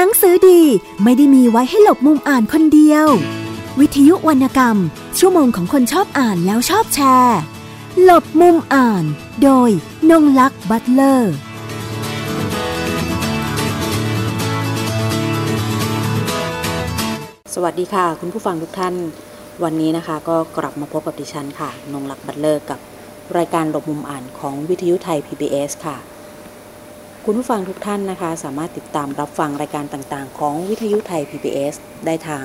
หนังสือดีไม่ได้มีไว้ให้หลบมุมอ่านคนเดียว วิทยุวรรณกรรม ชั่วโมงของคนชอบอ่านแล้วชอบแชร์ หลบมุมอ่าน โดยนงลักษณ์บัตเลอร์สวัสดีค่ะ คุณผู้ฟังทุกท่าน วันนี้นะคะ ก็กลับมาพบกับดิฉันค่ะ นงลักษณ์บัตเลอร์กับรายการหลบมุมอ่านของวิทยุไทย PBS ค่ะ คุณผู้ฟังทุกท่านนะคะ สามารถติดตามรับฟังรายการต่างๆ ของวิทยุไทย PBS ได้ทาง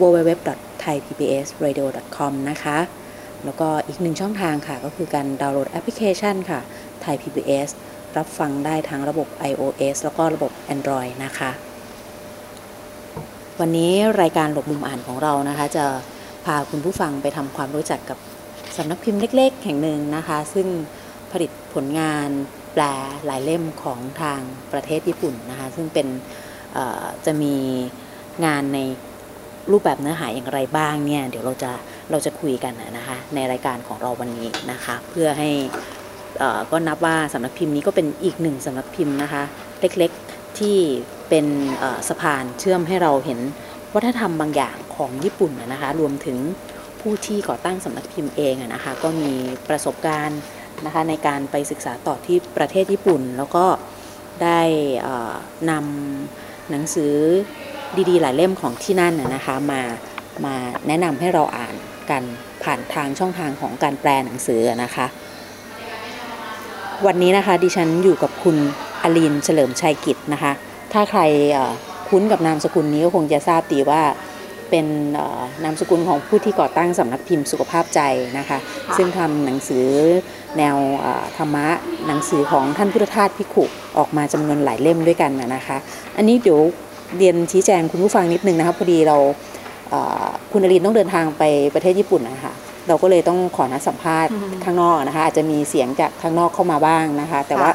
www.thaipbsradio.com นะคะ แล้วก็อีกหนึ่งช่องทางค่ะ ก็คือการดาวน์โหลดแอปพลิเคชันค่ะไทย PBS รับฟังได้ทั้งระบบ iOS แล้วก็ระบบ Android นะคะ วันนี้รายการหลบมุมอ่านของเรานะคะ จะพาคุณผู้ฟังไปทำความรู้จักกับสำนักพิมพ์เล็ก ๆ แห่งหนึ่งนะคะ ซึ่งผลิตผลงาน แปลหลายเล่มของทางประเทศญี่ปุ่นนะคะ ซึ่งเป็นจะมีงานในรูปแบบเนื้อหาอย่างไรบ้างเนี่ย เดี๋ยวเราจะเราจะคุยกันนะคะ ในรายการของเราวันนี้นะคะ เพื่อให้เอ่อก็นับว่าสำนักพิมพ์นี้ก็เป็นอีกหนึ่งสำนักพิมพ์นะคะ เล็กๆที่เป็นสะพานเชื่อมให้เราเห็นวัฒนธรรมบางอย่างของญี่ปุ่นนะคะ รวมถึงผู้ที่ก่อตั้งสำนักพิมพ์เองนะคะ ก็มีประสบการณ์ นะคะในการไปศึกษาต่อที่ประเทศญี่ปุ่น แล้วก็ได้นำหนังสือดีๆ หลายเล่มของที่นั่นนะคะมามาแนะนำให้เราอ่านกันผ่านทางช่องทางของการแปลหนังสือนะคะ วันนี้นะคะดิฉันอยู่กับคุณอลีนเฉลิมชัยกิจนะคะ ถ้าใครคุ้นกับนามสกุลนี้ก็คงจะทราบดีว่าเป็นนามสกุลของผู้ที่ก่อตั้งสำนักพิมพ์สุขภาพใจนะคะ ซึ่งทำหนังสือ แนวเอ่อธรรมะหนังสือของท่านพุทธทาสพิขุออกมาจำนวนหลายเล่มด้วยกันนะนะคะ อันนี้เดี๋ยวเรียนชี้แจงคุณผู้ฟังนิดนึงนะคะพอดีเราเอ่อคุณอลีนต้องเดินทางไปประเทศญี่ปุ่นนะคะเราก็เลยต้องขอนัดสัมภาษณ์ข้างนอกนะคะ อาจจะมีเสียงจากข้างนอกเข้ามาบ้างนะคะ แต่ว่า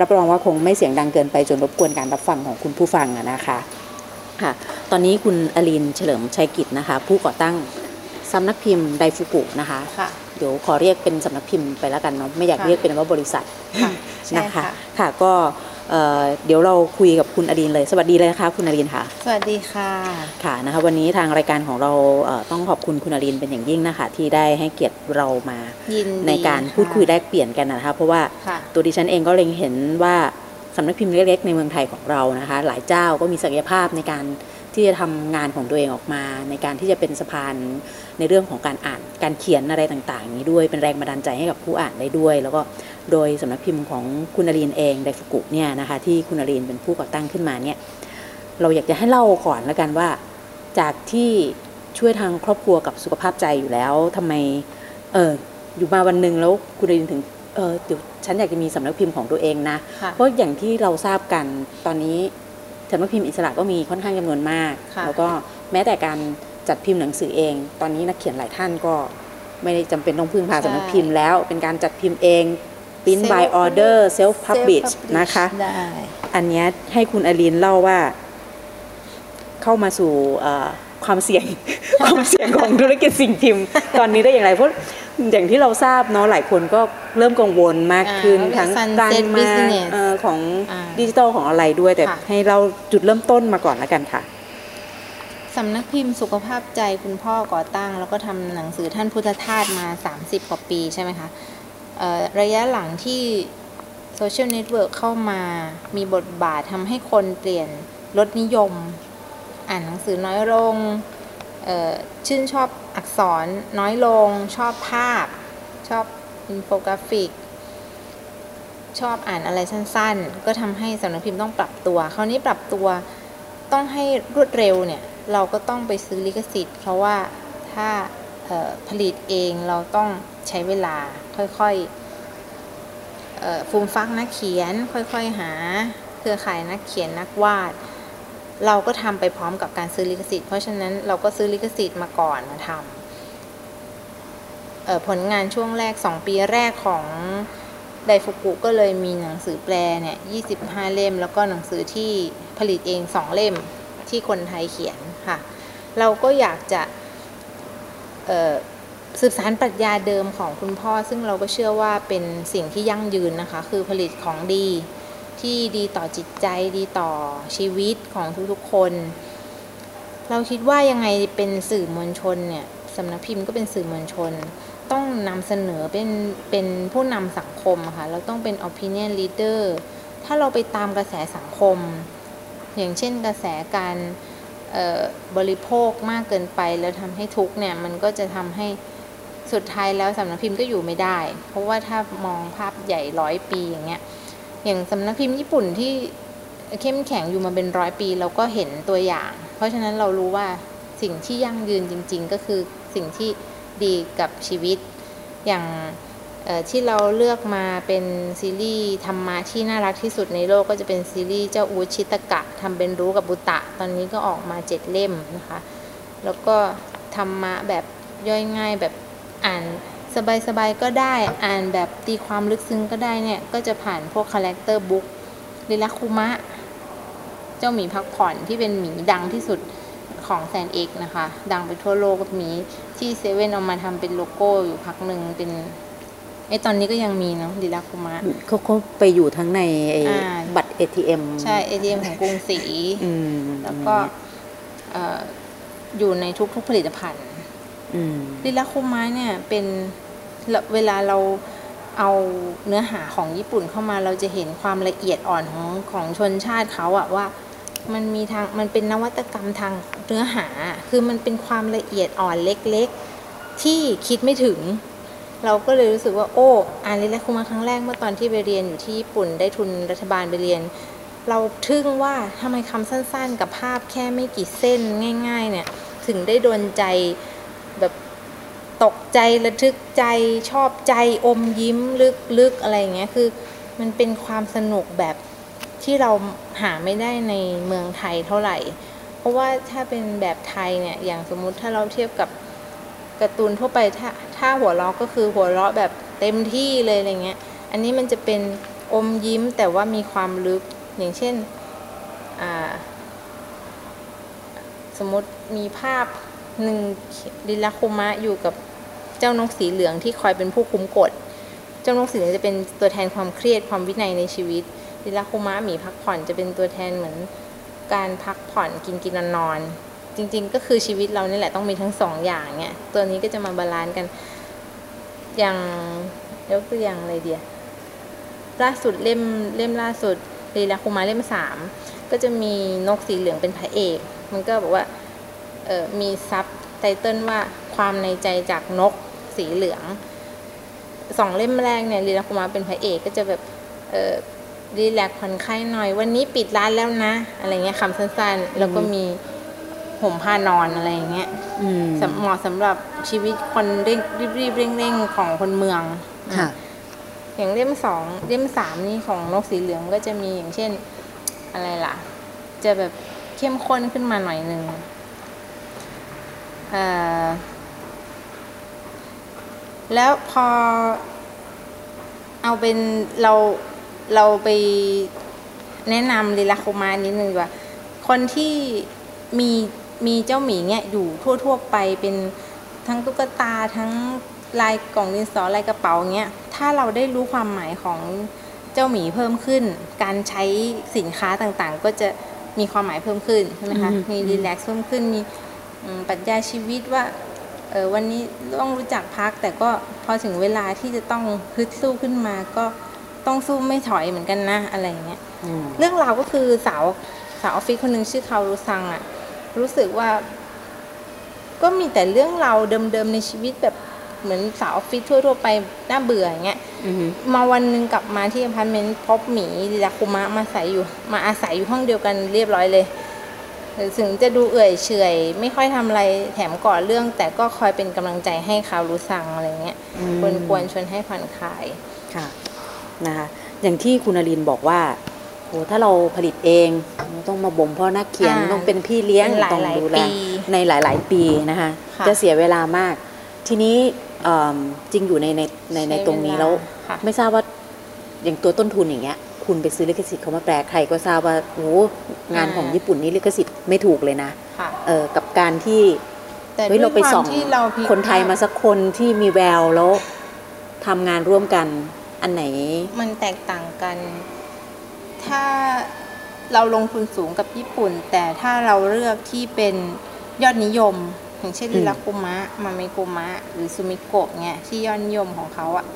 รับรองว่าคงไม่เสียงดังเกินไปจนรบกวนการรับฟังของคุณผู้ฟังอะนะคะค่ะ ตอนนี้คุณอลีนเฉลิมชัยกิจนะคะ ผู้ก่อตั้งสำนักพิมพ์ไดฟุกุนะคะค่ะ เดี๋ยวขอเรียกเป็นสำนักพิมพ์ไปแล้วกันเนาะไม่อยากค่ะเรียกเป็นว่าบริษัทค่ะใช่นะคะค่ะค่ะก็เอ่อเดี๋ยวเราคุยกับคุณอลีนเลย สวัสดีเลยนะคะคุณอลีนค่ะ สวัสดีค่ะค่ะนะคะวันนี้ทางรายการของเราเอ่อต้องขอบคุณคุณอรินเป็นอย่างยิ่งนะคะ ที่ได้ให้เกียรติเรามายินดีในการพูดคุยแลกเปลี่ยนกันนะคะเพราะว่าค่ะตัวดิฉันเองก็เล็งเห็นว่าสำนักพิมพ์เล็กๆในเมืองไทยของเรานะคะ หลายเจ้าก็มีศักยภาพในการที่จะทำงานของตัวเองออกมา ในการที่จะเป็นสะพาน ในเรื่องของการอ่านการเขียนอะไรต่างๆอย่างนี้ด้วยเป็นแรงบันดาลใจให้กับผู้อ่านได้ด้วย แล้วก็โดยสำนักพิมพ์ของคุณอรินเองไดฟุกุเนี่ยนะคะที่คุณอรินเป็นผู้ก่อตั้งขึ้นมาเนี่ยเราอยากจะให้เล่าก่อนแล้วกันว่า จากที่ช่วยทางครอบครัวกับสุขภาพใจอยู่แล้วทำไมเอออยู่มาวันหนึ่งแล้วคุณได้ยินถึงเออเดี๋ยวฉันอยากจะมีสำนักพิมพ์ของตัวเองนะค่ะเพราะอย่างที่เราทราบกันตอนนี้สำนักพิมพ์อิสระก็มีค่อนข้างจำนวนมากค่ะแล้วก็แม้แต่การ จัดพิมพ์หนังสือเอง ตอนนี้นักเขียนหลายท่านก็ไม่ได้จำเป็นต้องพึ่งพาสำนักพิมพ์แล้ว เป็นการจัดพิมพ์เอง print by order self publish นะคะได้อันเนี้ยให้คุณอลีนเล่าว่า เข้ามาสู่เอ่อความเสี่ยงความเสี่ยงของธุรกิจสิ่งพิมพ์ ตอนนี้ได้อย่างไรเพราะอย่างที่เราทราบเนาะหลายคนก็เริ่มกังวลมากขึ้นอ่าทั้ง Sunset การมา Business เอ่อของอ่าดิจิทัลของอะไรด้วย แต่ค่ะให้เราจุดเริ่มต้นมาก่อนแล้วกันค่ะ สำนักพิมพ์สุขภาพใจคุณพ่อก่อตั้ง แล้วก็ทำหนังสือท่านพุทธทาสมา 30 กว่าปีใช่ไหมคะระยะหลังที่โซเชียลเน็ตเวิร์กเข้ามามีบทบาททำให้คนเปลี่ยนรสนิยม อ่านหนังสือน้อยลงชื่นชอบอักษรน้อยลง ชอบภาพ ชอบอินโฟกราฟิก ชอบอ่านอะไรสั้นๆ ก็ทำให้สำนักพิมพ์ต้องปรับตัว คราวนี้ปรับตัวต้องให้รวดเร็วเนี่ย เราก็ต้องไปซื้อลิขสิทธิ์ เพราะว่าถ้าผลิตเองเราต้องใช้เวลาค่อยๆเอ่อฟูมฟักนักเขียน ค่อยๆหา เครือข่ายนักเขียนนักวาด เราก็ทำไปพร้อมกับการซื้อลิขสิทธิ์เพราะฉะนั้นเราก็ซื้อลิขสิทธิ์มาก่อนมาทำผลงานช่วงแรก 2 ปีแรกของไดฟุกุก็เลยมีหนังสือแปลเนี่ย 25 เล่ม แล้วก็หนังสือที่ผลิตเอง 2 เล่มที่คนไทยเขียน ค่ะ เราก็อยากจะสืบสารปรัชญาเดิมของคุณพ่อ ซึ่งเราก็เชื่อว่าเป็นสิ่งที่ยั่งยืนนะคะ คือผลิตของดีที่ดีต่อจิตใจดีต่อชีวิตของทุกๆคน เราคิดว่ายังไงเป็นสื่อมวลชนเนี่ยสำนักพิมพ์ก็เป็นสื่อมวลชน ต้องนำเสนอเป็นเป็นผู้นำสังคมอะค่ะเราต้องเป็น opinion leader ถ้าเราไปตามกระแสสังคม อย่างเช่นกระแสการ บริโภคมากเกินไป แล้วทำให้ทุกเนี่ยมันก็จะทำให้สุดท้ายแล้วสำนักพิมพ์ก็อยู่ไม่ได้ เพราะว่าถ้ามองภาพใหญ่ร้อยปีอย่างเงี้ยอย่างสำนักพิมพ์ญี่ปุ่นที่เข้มแข็งอยู่มาเป็นร้อยปี เราก็เห็นตัวอย่าง เพราะฉะนั้นเรารู้ว่าสิ่งที่ยั่งยืนจริง ๆ ก็คือสิ่งที่ดีกับชีวิตอย่าง ที่เราเลือกมาเป็นซีรีส์ธรรมะที่น่ารักที่สุดในโลกก็จะเป็นซีรีส์เจ้าอูชิตกะทำเป็นรู้กับบุตะ ตอนนี้ก็ออกมาเจ็ดเล่มนะคะ แล้วก็ธรรมะแบบย่อยง่ายแบบอ่านสบายๆก็ได้อ่านแบบตีความลึกซึ้งก็ได้เนี่ย ก็จะผ่านพวก character book ลิลักคุมะ เจ้าหมีพักผ่อนที่เป็นหมีดังที่สุดของ San-X นะคะ ดังไปทั่วโลกก็มีที่เซเว่นเอามาทำเป็นโลโก้อยู่พักหนึ่งเป็น ไอตอนนี้ก็ยังมีเนาะลิลักคุมะเขาเขาไปอยู่ทั้งในไอ้อ่าบัตร ATM ใช่ ATM ของกรุงศรีอืมแล้วก็เอ่ออยู่ในทุกๆผลิตภัณฑ์อืมลิลาคุมะเนี่ยเป็นเวลาเราเอาเนื้อหาของญี่ปุ่นเข้ามาเราจะเห็นความละเอียดอ่อนของของชนชาติเขาอะว่ามันมีทางมันเป็นนวัตกรรมทางเนื้อหา คือมันเป็นความละเอียดอ่อนเล็กๆ ที่คิดไม่ถึง เราก็เลยรู้สึกว่าโอ้อ่านลิลาคุมะครั้งแรกเมื่อตอนที่ไปเรียนอยู่ที่ญี่ปุ่นได้ทุนรัฐบาลไปเรียน เราทึ่งว่าทำไมคำสั้นๆ กับภาพแค่ไม่กี่เส้นง่าย ๆ เนี่ย ถึงได้โดนใจแบบตกใจระทึกใจชอบใจอมยิ้มลึกๆอะไรอย่างเงี้ยคือมันเป็นความสนุกแบบที่เราหาไม่ได้ในเมืองไทยเท่าไหร่ เพราะว่าถ้าเป็นแบบไทยเนี่ยอย่างสมมุติถ้าเราเทียบกับ การ์ตูนทั่วไปถ้าถ้าหัวเราะก็คือหัวเราะแบบเต็มที่เลยอะไรเงี้ย อันนี้มันจะเป็นอมยิ้มแต่ว่ามีความลึกอย่างเช่นสมมติมีภาพหนึ่งลิลาคุมะอยู่กับเจ้านกสีเหลืองที่คอยเป็นผู้คุมกฎ เจ้านกสีเหลืองจะเป็นตัวแทนความเครียดความวินัยในชีวิตลิลาคุมะหมีพักผ่อนจะเป็นตัวแทนเหมือนการพักผ่อนกินกินนอนนอน จริง ๆ ก็คือชีวิตเรานี่แหละต้องมีทั้งสองอย่างเนี่ยตัวนี้ก็จะมา balance กัน อย่างยกตัวอย่างอะไรเดียล่าสุดเล่มเล่มล่าสุดลีลาคุมาเล่มสามก็จะมีนกสีเหลืองเป็นพระเอก มันก็บอกว่าเออมีซับไตเติลว่าความในใจจากนกสีเหลืองสองเล่มแรกเนี่ยลีลาคุมาเป็นพระเอกก็จะแบบเออรีแลกผ่อนคลายหน่อย วันนี้ปิดร้านแล้วนะ อะไรเงี้ยคำสั้นๆ แล้วก็มี ห่มผ้านอนอะไรอย่างเงี้ยอืมสำเหมาะสำหรับชีวิตคนเร่งรีบๆเร่งๆของคนเมืองค่ะอย่างเล่มสองเล่มสามนี่ของนกสีเหลืองก็จะมีอย่างเช่น อะไรล่ะ จะแบบเข้มข้นขึ้นมาหน่อยหนึ่งเอ่อแล้วพอเอาเป็นเราเราไปแนะนำลีลาโคมานิดนึงดีกว่า คนที่มี มีเจ้าหมีเนี่ยอยู่ทั่วๆไปเป็นทั้งตุ๊กตาทั้งลายกล่องดินสอลายกระเป๋าเงี้ย ถ้าเราได้รู้ความหมายของเจ้าหมีเพิ่มขึ้น การใช้สินค้าต่างๆ ก็จะมีความหมายเพิ่มขึ้นใช่ไหมคะอือฮึมีรีแลกซ์เพิ่มขึ้นมีอืมปรัชญาชีวิตว่าเออวันนี้ต้องรู้จักพัก แต่ก็พอถึงเวลาที่จะต้องฮึดสู้ขึ้นมาก็ต้องสู้ไม่ถอยเหมือนกันนะอะไรอย่างเงี้ยอืมเรื่องราวก็คือสาวสาวออฟฟิศคนหนึ่งชื่อคารุซังอะ รู้สึกว่า ก็มีแต่เรื่องราวเดิมๆในชีวิตแบบเหมือนสาวออฟฟิศทั่วๆไปน่าเบื่ออย่างเงี้ยอืมมาวันหนึ่งกลับมาที่อพาร์ตเมนต์พบหมีดิดาคุมะมาใส่อยู่ มาอาศัยอยู่ห้องเดียวกันเรียบร้อยเลยถึงจะดูเอื่อยเฉอยไม่ค่อยทำอะไรแถมก่อเรื่อง แต่ก็คอยเป็นกำลังใจให้คารุซังอะไรเงี้ยอืมควรควรชวนให้ผ่อนคลายค่ะนะคะอย่างที่คุณนรินทร์บอกว่า โหถ้าเราผลิตเองเราต้องมาบ่มเพาะนักเขียนอ่าต้องเป็นพี่เลี้ยงเป็นหลายต้องหลายดูแลปีในหลาย ๆ ปีนะคะค่ะจะเสียเวลามาก ทีนี้เอิ่มจริงอยู่ในในในในใช้ตรงนี้เวลาแล้วค่ะไม่ทราบว่าอย่างตัวต้นทุนอย่างเงี้ยคุณไปซื้อลิขสิทธิ์เขามาแปลใครก็ทราบว่าโอ้งานของญี่ปุ่นนี่ลิขสิทธิ์ไม่ถูกเลยนะค่ะเออกับการที่แต่เฮ้ยด้เราวยไปควาส่มองที่เราพิคนไทยมาสักคนที่มีแววแล้วทำงานร่วมกันอันไหน มันแตกต่างกัน ถ้าเราลงทุนสูงกับญี่ปุ่น แต่ถ้าเราเลือกที่เป็นยอดนิยม อย่างเช่นอืมริราคุมะมาเมกุมะ หรือซูมิโกะเนี่ยที่ยอดนิยมของเขาอะ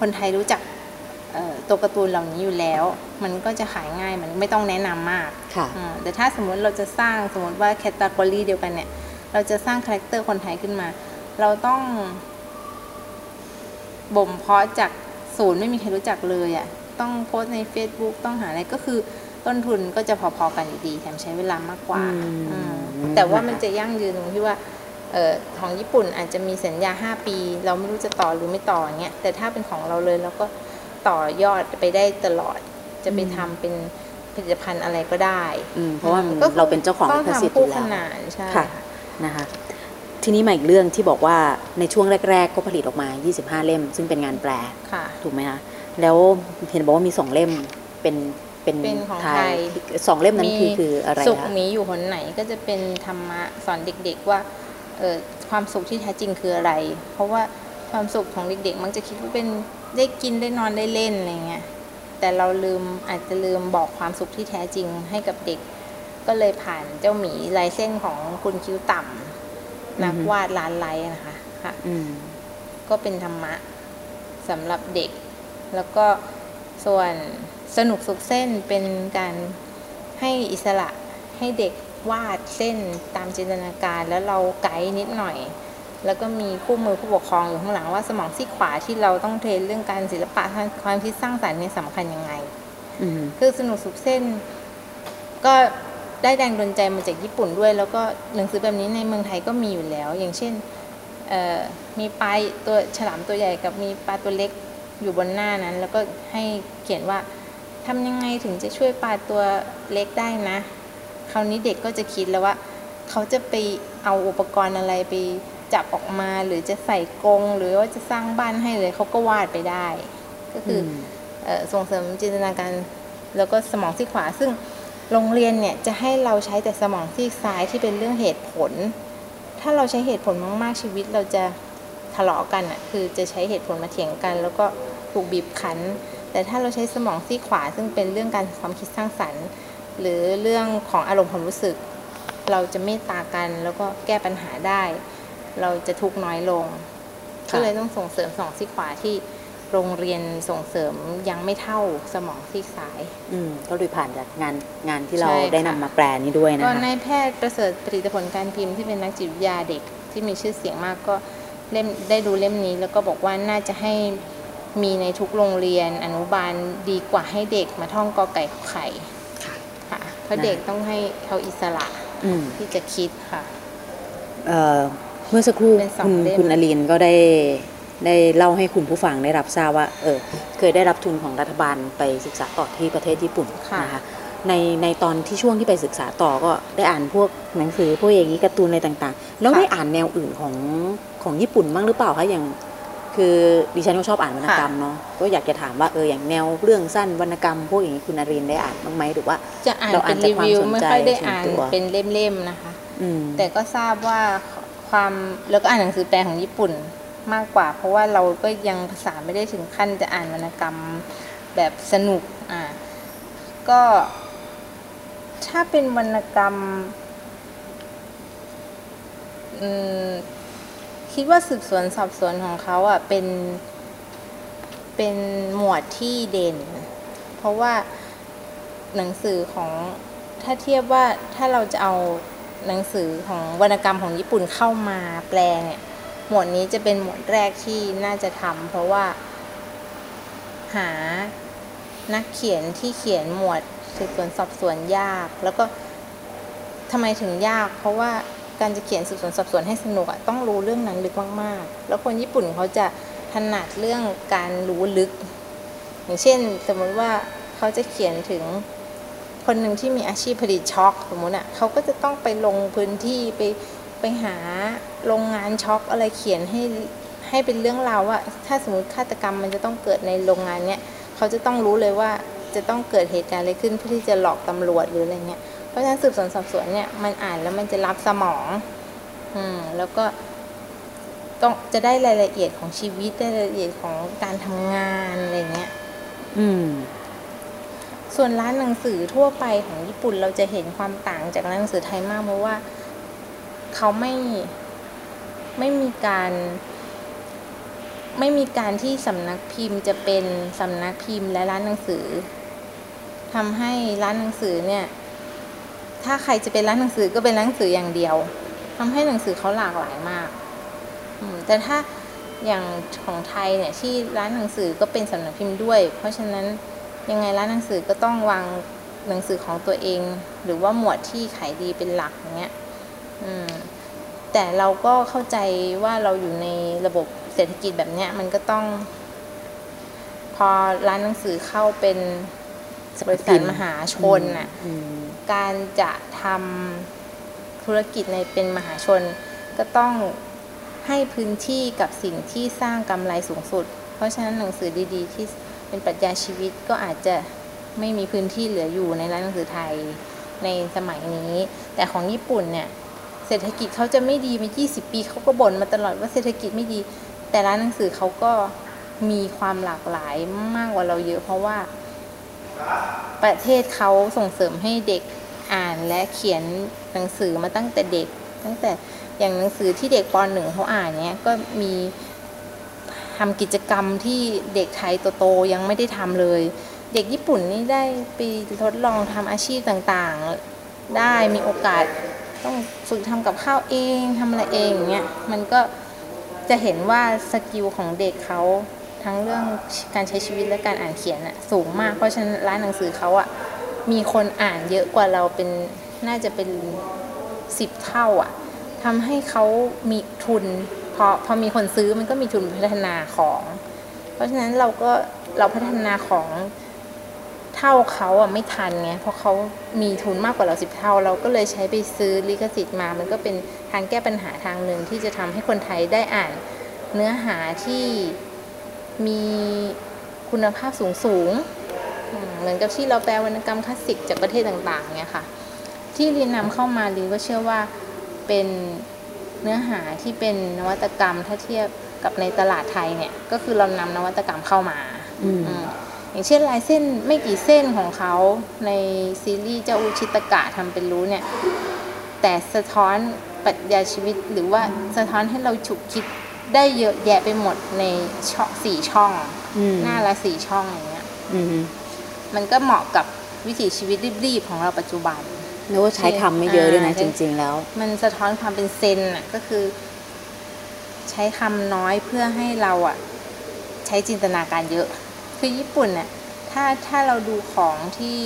คนไทยรู้จักเอ่อตัวการ์ตูนเหล่านี้อยู่แล้ว มันก็จะขายง่ายมันไม่ต้องแนะนำมากค่ะอืมแต่ถ้าสมมุติเราจะสร้างสมมติว่าแคตตากรีเดียวกันเนี่ย เราจะสร้าง character คนไทยขึ้นมา เราต้องบ่มเพาะจากศูนย์ไม่มีใครรู้จักเลยอะ่ะ ต้องโพสต์ใน Facebook ต้องหาอะไรก็คือต้นทุนก็จะพอๆกันอยู่ดีแถมใช้เวลามากกว่าอืมอืมแต่ว่ามันจะยั่งยืนตรงที่ว่าเออของญี่ปุ่นอาจจะมีสัญญา 5 ปี เราไม่รู้จะต่อหรือไม่ต่ออย่างเงี้ยแต่ถ้าเป็นของเราเลยเราก็ต่อยอดไปได้ตลอดจะไปทำเป็นผลิตภัณฑ์อะไรก็ได้อืมเพราะว่ามันก็เราเป็นเจ้าของต้ลิขสิทธิ์อทำคู่ยู่ขแล้วนานใช่ค่ะนะคะทีนี้มาอีกเรื่องที่บอกว่าในช่วงแรก ๆ ก็ผลิตออกมา 25 เล่ม ซึ่งเป็นงานแปลค่ะถูกไหมคะ แล้วเห็นบอกว่ามีสองเล่มเป็นเป็นเป็นของไทไทยยสองเล่มนั้นคือคืออะไรสุขคะมีอยู่หนไหนก็จะเป็นธรรมะสอนเด็ก ๆ ว่าเออความสุขที่แท้จริงคืออะไร เพราะว่าความสุขของเด็ก ๆ มักจะคิดว่าเป็นได้กินได้นอนได้เล่นอะไรเงี้ยแต่เราลืมอาจจะลืมบอกความสุขที่แท้จริงให้กับเด็ก ก็เลยผ่านเจ้าหมีลายเส้นของคุณคิ้วต่ำนักวาดล้านไลท์นะคะค่ะอืมก็เป็นธรรมะสำหรับเด็ก แล้วก็ส่วนสนุกสุขเส้นเป็นการให้อิสระให้เด็กวาดเส้นตามจินตนาการ แล้วเราไกด์นิดหน่อย แล้วก็มีคู่มือผู้ปกครองอยู่ข้างหลังว่าสมองซีขวาที่เราต้องเทรนเรื่องการศิลปะความคิดสร้างสรรค์เนี่ยสำคัญยังไงคือสนุกสุขเส้น ก็ได้แรงดลใจมาจากญี่ปุ่นด้วย แล้วก็หนังสือแบบนี้ในเมืองไทยก็มีอยู่แล้ว อย่างเช่นมีปลาตัวฉลามตัวใหญ่กับมีปลาตัวเล็ก อยู่บนหน้านั้น แล้วก็ให้เขียนว่าทำยังไงถึงจะช่วยปลาตัวเล็กได้นะ คราวนี้เด็กก็จะคิดแล้วว่า เขาจะไปเอาอุปกรณ์อะไรไปจับออกมาหรือจะใส่กรงหรือว่าจะสร้างบ้านให้เลยเขาก็วาดไปได้ ก็คืออมเอ่อส่งเสริมจินตนาการแล้วก็สมองซีกขวา ซึ่งโรงเรียนเนี่ยจะให้เราใช้แต่สมองซีกซ้ายที่เป็นเรื่องเหตุผล ถ้าเราใช้เหตุผลมากๆชีวิตเราจะทะเลาะกันอะคือจะใช้เหตุผลมาเถียงกัน แล้วก็ ถูกบีบคั้น แต่ถ้าเราใช้สมองซีกขวา ซึ่งเป็นเรื่องการความคิดสร้างสรรค์ หรือเรื่องของอารมณ์ความรู้สึก เราจะเมตตากันแล้วก็แก้ปัญหาได้ เราจะทุกข์น้อยลงค่ะก็เลยต้องส่งเสริมสมองซีกขวาที่โรงเรียนส่งเสริมยังไม่เท่าสมองซีกซ้าย อืมก็เลยผ่านจากงานงานที่เราใช่ค่ะได้นำมาแปลนี้ด้วยนะก็คะนายแพทย์ประเสริฐผลิตผลการพิมพ์ที่เป็นนักจิตวิทยาเด็กที่มีชื่อเสียงมากก็เล่มได้ดูเล่มนี้แล้วก็บอกว่าน่าจะให้ มีในทุกโรงเรียนอนุบาลดีกว่าให้เด็กมาท่องกอไก่ขอไข่ค่ะค่ะเพราะเด็กต้องให้เขาอิสระอืมที่จะคิดค่ะเอ่อเมื่อสักครู่เป็นสองคุณเล่มคุณอลีนก็ได้ได้เล่าให้คุณผู้ฟังได้รับทราบว่า เออ เคยได้รับทุนของรัฐบาลไปศึกษาต่อที่ประเทศญี่ปุ่นค่ะนะคะในในตอนที่ช่วงที่ไปศึกษาต่อก็ได้อ่านพวกหนังสือพวกอย่างนี้การ์ตูนอะไรต่าง ๆ แล้วได้อ่านแนวอื่นของของญี่ปุ่นบ้างหรือเปล่าคะอย่าง คือดิฉันก็ชอบอ่านวรรณกรรมเนาะก็อยากจะถามว่าเอออย่างแนวเรื่องสั้นวรรณกรรมพวกอย่างนี้คุณอรินได้อ่านบ้างไหมหรือว่าจะอ่านเราเป็อ่านนจากรีความวิวสนใจไม่ค่อยได้ส่วนอ่านตัวเป็นเล่มๆนะคะอืมแต่ก็ทราบว่าความแล้วก็อ่านหนังสือแปลของญี่ปุ่นมากกว่า เพราะว่าเราก็ยังภาษาไม่ได้ถึงขั้นจะอ่านวรรณกรรมแบบสนุกอ่าก็ ถ้าเป็นวรรณกรรมอืม คิดว่าสืบสวนสอบสวนของเขาอะเป็นเป็นหมวดที่เด่น เพราะว่าหนังสือของถ้าเทียบว่าถ้าเราจะเอาหนังสือของวรรณกรรมของญี่ปุ่นเข้ามาแปลเนี่ยหมวดนี้จะเป็นหมวดแรกที่น่าจะทำเพราะว่าหานักเขียนที่เขียนหมวดสืบสวนสอบสวนยาก แล้วก็ทำไมถึงยาก เพราะว่า การจะเขียนสืบสวนสอบสวนให้สนุกอะต้องรู้เรื่องนั้นลึกมากๆ แล้วคนญี่ปุ่นเขาจะถนัดเรื่องการรู้ลึก อย่างเช่น สมมติว่าเขาจะเขียนถึงคนหนึ่งที่มีอาชีพผลิตช็อกสมมติอะเขาก็จะต้องไปลงพื้นที่ไปไปหาโรงงานช็อกอะไรเขียนให้ให้เป็นเรื่องราวว่า ถ้าสมมติฆาตกรรมมันจะต้องเกิดในโรงงานเนี้ยเขาจะต้องรู้เลยว่าจะต้องเกิดเหตุการณ์อะไรขึ้นเพื่อที่จะหลอกตำรวจหรืออะไรเงี้ย ราะฉะนั้นสืบสวนสอบสวนเนี่ยมันอ่านแล้วมันจะรับสมองอืมแล้วก็ต้องจะได้รายละเอียดของชีวิตได้รายละเอียดของการทำงานอะไรเงี้ย อืม ส่วนร้านหนังสือทั่วไปของญี่ปุ่นเราจะเห็นความต่างจากร้านหนังสือไทยมากเพราะว่าเขาไม่ไม่มีการ ไม่มีการที่สำนักพิมพ์จะเป็นสำนักพิมพ์และร้านหนังสือทำให้ร้านหนังสือเนี่ย ถ้าใครจะเป็นร้านหนังสือก็เป็นร้านหนังสืออย่างเดียวทำให้หนังสือเขาหลากหลายมาก อืแต่ถ้าอย่างของไทยเนี่ยที่ร้านหนังสือก็เป็นสำนักพิมพ์ด้วย เพราะฉะนั้นยังไงร้านหนังสือก็ต้องวางหนังสือของตัวเอง หรือว่าหมวดที่ขายดีเป็นหลักอย่างเงี้ยอืมแต่เราก็เข้าใจว่าเราอยู่ในระบบเศรษฐกิจแบบเนี้ยมันก็ต้อง พอร้านหนังสือเข้าเป็น บริษัทมหาชนน่ะอืมการจะทำธุรกิจในเป็นมหาชน ก็ต้องให้พื้นที่กับสิ่งที่สร้างกำไรสูงสุด เพราะฉะนั้นหนังสือดีๆ ที่เป็นปรัชญาชีวิตก็อาจจะไม่มีพื้นที่เหลืออยู่ในร้านหนังสือไทยในสมัยนี้ แต่ของญี่ปุ่นเนี่ยเศรษฐกิจเขาจะไม่ดีมา 20 ปีเขาก็บ่นมาตลอดว่าเศรษฐกิจไม่ดี แต่ร้านหนังสือเขาก็มีความหลากหลายมากกว่าเราเยอะ เพราะว่า ประเทศเขาส่งเสริมให้เด็กอ่านและเขียนหนังสือมาตั้งแต่เด็ก ตั้งแต่อย่างหนังสือที่เด็กปหนึ่งเขาอ่านเนี้ยก็มีทำกิจกรรมที่เด็กไทยโตๆยังไม่ได้ทำเลย เด็กญี่ปุ่นนี่ได้ไปทดลองทำอาชีพต่างๆ ได้มีโอกาสต้องฝึกทำกับข้าวเองทำอะไรเองอย่างเงี้ยมันก็จะเห็นว่าสกิลของเด็กเขา ทั้งเรื่องการใช้ชีวิตและการอ่านเขียนอะสูงมาก เพราะฉะนั้นร้านหนังสือเขาอะมีคนอ่านเยอะกว่าเราเป็นน่าจะเป็นสิบเท่าอะทำให้เขามีทุนพอพอมีคนซื้อมันก็มีทุนพัฒนาของ เพราะฉะนั้นเราก็เราพัฒนาของเท่าเขาอะไม่ทันไงเพราะเขามีทุนมากกว่าเราสิบเท่า เราก็เลยใช้ไปซื้อลิขสิทธิ์มา มันก็เป็นทางแก้ปัญหาทางหนึ่งที่จะทำให้คนไทยได้อ่านเนื้อหาที่ มีคุณภาพสูงสูงๆอืมเหมือนกับที่เราแปลวรรณกรรมคลาสสิกจากประเทศต่างๆเนี่ยค่ะ ที่เรียนนำเข้ามาลีก็เชื่อว่าเป็นเนื้อหาที่เป็นนวัตกรรมถ้าเทียบกับในตลาดไทยเนี่ย ก็คือเรานำนวัตกรรมเข้ามาอืมอืมอย่างเช่นลายเส้นไม่กี่เส้นของเขาในซีรีส์เจ้าอุชิตกะทำเป็นรู้เนี่ย แต่สะท้อนปรัชญาชีวิตหรือว่าสะท้อนให้เราฉุกคิด ได้เยอะแยะไปหมดในช่องสี่ช่องอืมหน้าละสี่ช่องอย่างเงี้ยอืมมันก็เหมาะกับวิถีชีวิตรีบๆของเราปัจจุบันนึกว่าใช้คำไม่เยอะด้วยนะอ่าจริง ๆ แล้ว มันสะท้อนความเป็นเซนน่ะก็คือ ใช้คำน้อยเพื่อให้เราอะใช้จินตนาการเยอะ คือญี่ปุ่นน่ะถ้าถ้าเราดูของที่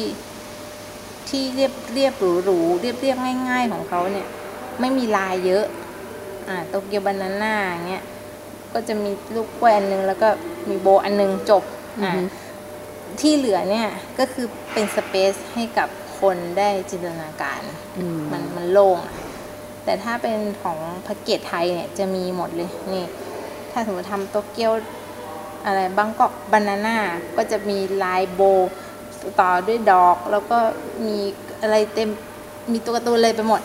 ที่เรียบเรียบหรูหรูเรียบเรียบง่าย ๆ ของเขาเนี่ย ไม่มีลายเยอะ อ่าโตเกียวบานาน่าอย่างเงี้ยก็จะมีลูกกล้วยอันนึง แล้วก็มีโบอันนึงจบอ่าอือฮึที่เหลือเนี่ยก็คือเป็นสเปซให้กับคนได้จินตนาการอืมมันมันโล่งอะแต่ถ้าเป็นของแพ็กเกจไทยเนี่ยจะมีหมดเลยนี่ ถ้าสมมติทำโตเกียวอะไรบางกอกบานาน่าก็จะมีลายโบว์ต่อด้วยดอก แล้วก็มีอะไรเต็มมีตัวการ์ตูนเลยไปหมด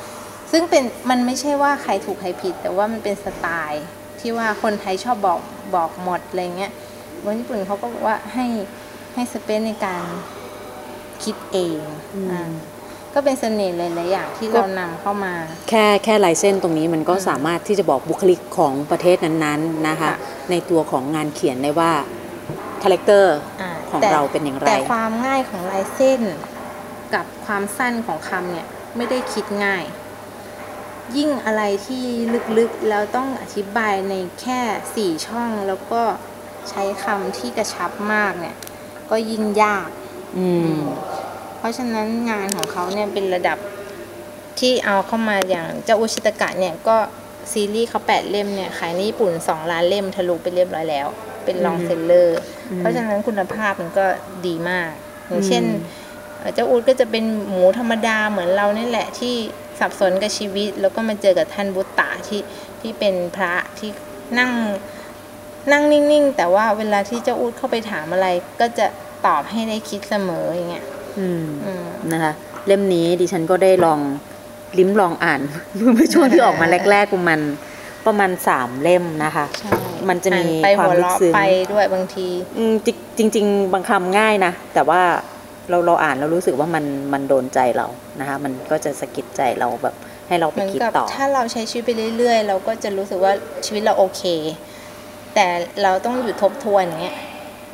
ซึ่งเป็นมันไม่ใช่ว่าใครถูกใครผิด แต่ว่ามันเป็นสไตล์ ที่ว่าคนไทยชอบบอกบอกหมดอะไรเงี้ยคนญี่ปุ่นเขาก็บอกว่าให้ให้สเปซในการคิดเองอืมอ่าก็เป็นเสน่ห์หลายๆอย่างที่เรานำเข้ามา แค่แค่ลายเส้นตรงนี้มันก็อืมสามารถที่จะบอกบุคลิกของประเทศนั้นๆนะคะค่ะในตัวของงานเขียนได้ว่าคาแรคเตอร์าของแต่เราเป็นอย่างไร แต่ความง่ายของลายเส้นกับความสั้นของคำเนี่ย ไม่ได้คิดง่าย ยิ่งอะไรที่ลึกๆ แล้วต้องอธิบายในแค่สี่ช่องแล้วก็ใช้คำที่กระชับมากเนี่ย ก็ยิ่งยาก อืม เพราะฉะนั้นงานของเขาเนี่ยเป็นระดับที่เอาเข้ามาอย่างเจ้าอุชิตกะเนี่ยก็ซีรีส์เขาแปดเล่มเนี่ยขายในญี่ปุ่นสองล้านเล่มทะลุไปเรียบร้อยแล้ว เป็นลองอืมเซลเลอร์อืมเพราะฉะนั้นคุณภาพมันก็ดีมาก อย่างเช่นอืมเอ่อเจ้าอูดก็จะเป็นหมูธรรมดาเหมือนเราเนี่ยแหละที่ สับสนกับชีวิต แล้วก็มาเจอกับท่านบุตตะที่ที่เป็นพระที่นั่งนั่งนิ่งๆ แต่ว่าเวลาที่เจ้าอูดเข้าไปถามอะไรก็จะตอบให้ได้คิดเสมออย่างเงี้ยอืมอืมนะคะ เล่มนี้ดิฉันก็ได้ลองลิ้มลองอ่านเมื่อช่วงที่ออกมาแรกๆประมาณประมาณสามเล่มนะคะใช่มันจะมีอ่นไปความหัวลึกเราะซึ้งไปด้วยบางทีอืมจริงจริงๆบางคำง่ายนะ แต่ว่า เราเราอ่านแล้วรู้สึกว่ามันมันโดนใจเรานะคะ มันก็จะสะกิดใจเราแบบให้เราเหไปมือนคิดกับต่อ ถ้าเราใช้ชีวิตไปเรื่อย ๆ เราก็จะรู้สึกว่าชีวิตเราโอเค แต่เราต้องหยุดทบทวนอย่างเงี้ย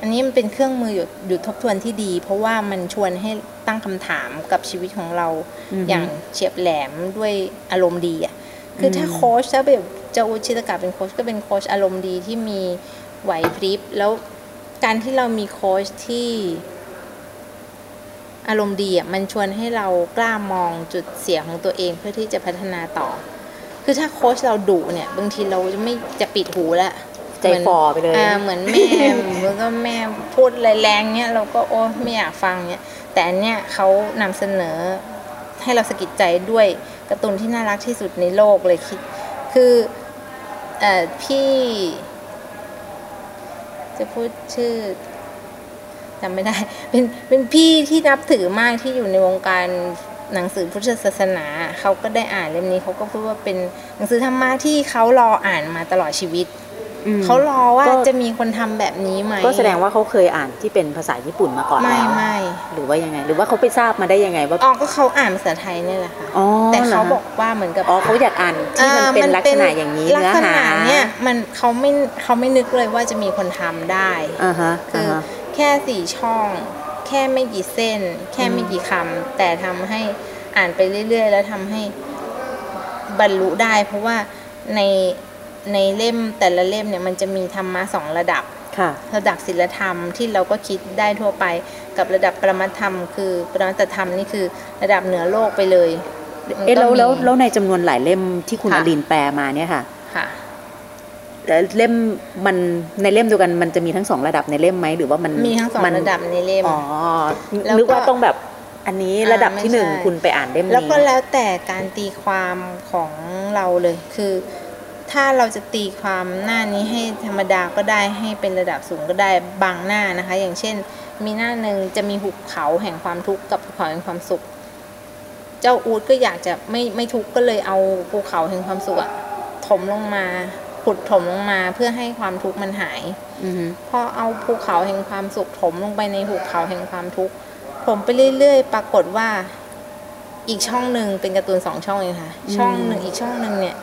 อันนี้มันเป็นเครื่องมือหยุดหยุดทบทวนที่ดี เพราะว่ามันชวนให้ตั้งคำถามกับชีวิตของเราอือฮึอย่างเฉียบแหลมด้วยอารมณ์ดีอะ คือถ้าอืมโค้ชถ้าแบบเจ้าอุชิตกะเป็นโค้ชก็เป็นโค้ชอารมณ์ดีที่มีไหวพริบแล้วการที่เรามีโค้ชที่ อารมณ์ดีอะมันชวนให้เรากล้ามองจุดเสียของตัวเองเพื่อที่จะพัฒนาต่อ คือถ้าโค้ชเราดุเนี่ย บางทีเราจะไม่จะปิดหูแล้วใจฝ่อไปเลยอ่าเหมือนแม่เหมือนก็แม่พูดแรงๆเนี้ยเราก็โอ้ไม่อยากฟังเนี้ยแต่อันเนี้ยเขานำเสนอให้เราสะกิดใจด้วยการ์ตูนที่น่ารักที่สุดในโลกเลยคิด คือเอ่อพี่ จะพูดชื่อ จำไม่ได้ เป็นเป็นพี่ที่นับถือมากที่อยู่ในวงการหนังสือพุทธศาสนาเขาก็ได้อ่านเล่มนี้เขาก็พูดว่าเป็นหนังสือธรรมะที่เขารออ่านมาตลอดชีวิตอืมเขารอว่าก็จะมีคนทำแบบนี้ไหมก็แสดงว่าเขาเคยอ่านที่เป็นภาษาญี่ปุ่นมาก่อนไม่แล้วไม่หรือว่ายังไง หรือว่าเขาไปทราบมาได้ยังไงว่าอ๋อก็เขาอ่านภาษาไทยนี่แหละค่ะอ๋อแต่เขาหรบอกว่าเหมือนกับอ๋อเขาอยากอ่านที่มันเป็นอ่าลักษณะอย่างนี้ลัเนื้กอษหาณะเนี่ยมันเขาไม่เขาไม่นึกเลยว่าจะมีคนทำได้อ่าฮะคือ่าอฮะ แค่สี่ช่อง แค่ไม่กี่เส้น แค่ไม่กี่คำแต่ทำให้อ่านไปเรื่อย ๆ แล้วทำให้บรรลุได้ เพราะว่าในในเล่มแต่ละเล่มเนี่ยมันจะมีธรรมะสองระดับค่ะระดับศีลธรรมที่เราก็คิดได้ทั่วไป กับระดับปรมัตธรรม คือปรมัตธรรมนี่คือระดับเหนือโลกไปเลยมันเอ๊ะก็แล้วมีแล้วแล้วในจำนวนหลายเล่มที่คุณค่ะอลินแปลมาเนี่ยค่ะค่ะ แล้วเล่มมันในเล่มเดียวกันมันจะมีทั้งสองระดับในเล่มไหมหรือว่ามันมีทั้งสองมันระดับในเล่มอ๋อแล้วก็นึกว่าต้องแบบอันนี้ระดับที่หนึ่งอ่าไม่ใช่คุณไปอ่านเล่มแล้วนี้ก็แล้วแต่การตีความของเราเลยคือ ถ้าเราจะตีความหน้านี้ให้ธรรมดาก็ได้ให้เป็นระดับสูงก็ได้บางหน้านะคะ อย่างเช่น มีหน้าหนึ่งจะมีหุบเขาแห่งความทุกข์กับภูเขาแห่งความสุข เจ้าอูดก็อยากจะไม่ไม่ทุกข์ก็เลยเอาภูเขาแห่งความสุขอะถมลงมา ขุดถมลงมาเพื่อให้ความทุกข์มันหายอือฮึพอเอาภูเขาแห่งความสุขถมลงไปในหุบเขาแห่งความทุกข์ถมไปเรื่อยๆ ปรากฏว่า อีกช่องหนึ่งเป็นการ์ตูนสองช่องเองค่ะ ช่องหนึ่งอีกช่องหนึ่งเนี่ย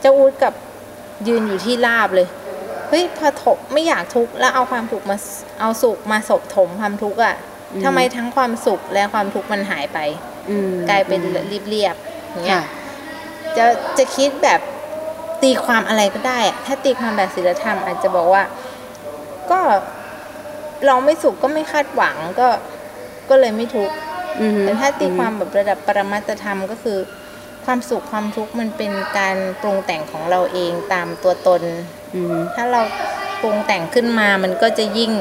เจ้าอูดกับยืนอยู่ที่ราบเลยเฮ้ยพอถมไม่อยากทุกข์แล้วเอาความทุกข์มาเอาสุขมาสบถมความทุกข์อะทำไมทั้งความสุขและความทุกข์มันหายไป อืมกลายเป็นอืมเรียบๆอย่างเงี้ยค่ะจะจะคิดแบบ ตีความอะไรก็ได้อะถ้าตีความแบบศีลธรรมอาจจะบอกว่า ก็เราไม่สุขก็ไม่คาดหวังก็ก็เลยไม่ทุกข์อือฮึแต่ถ้าตีความแบบระดับปรมัตถธรรมก็คือ ความสุขความทุกข์มันเป็นการปรุงแต่งของเราเองตามตัวตนอือฮึถ้าเราปรุงแต่งขึ้นมามันก็จะยิ่ง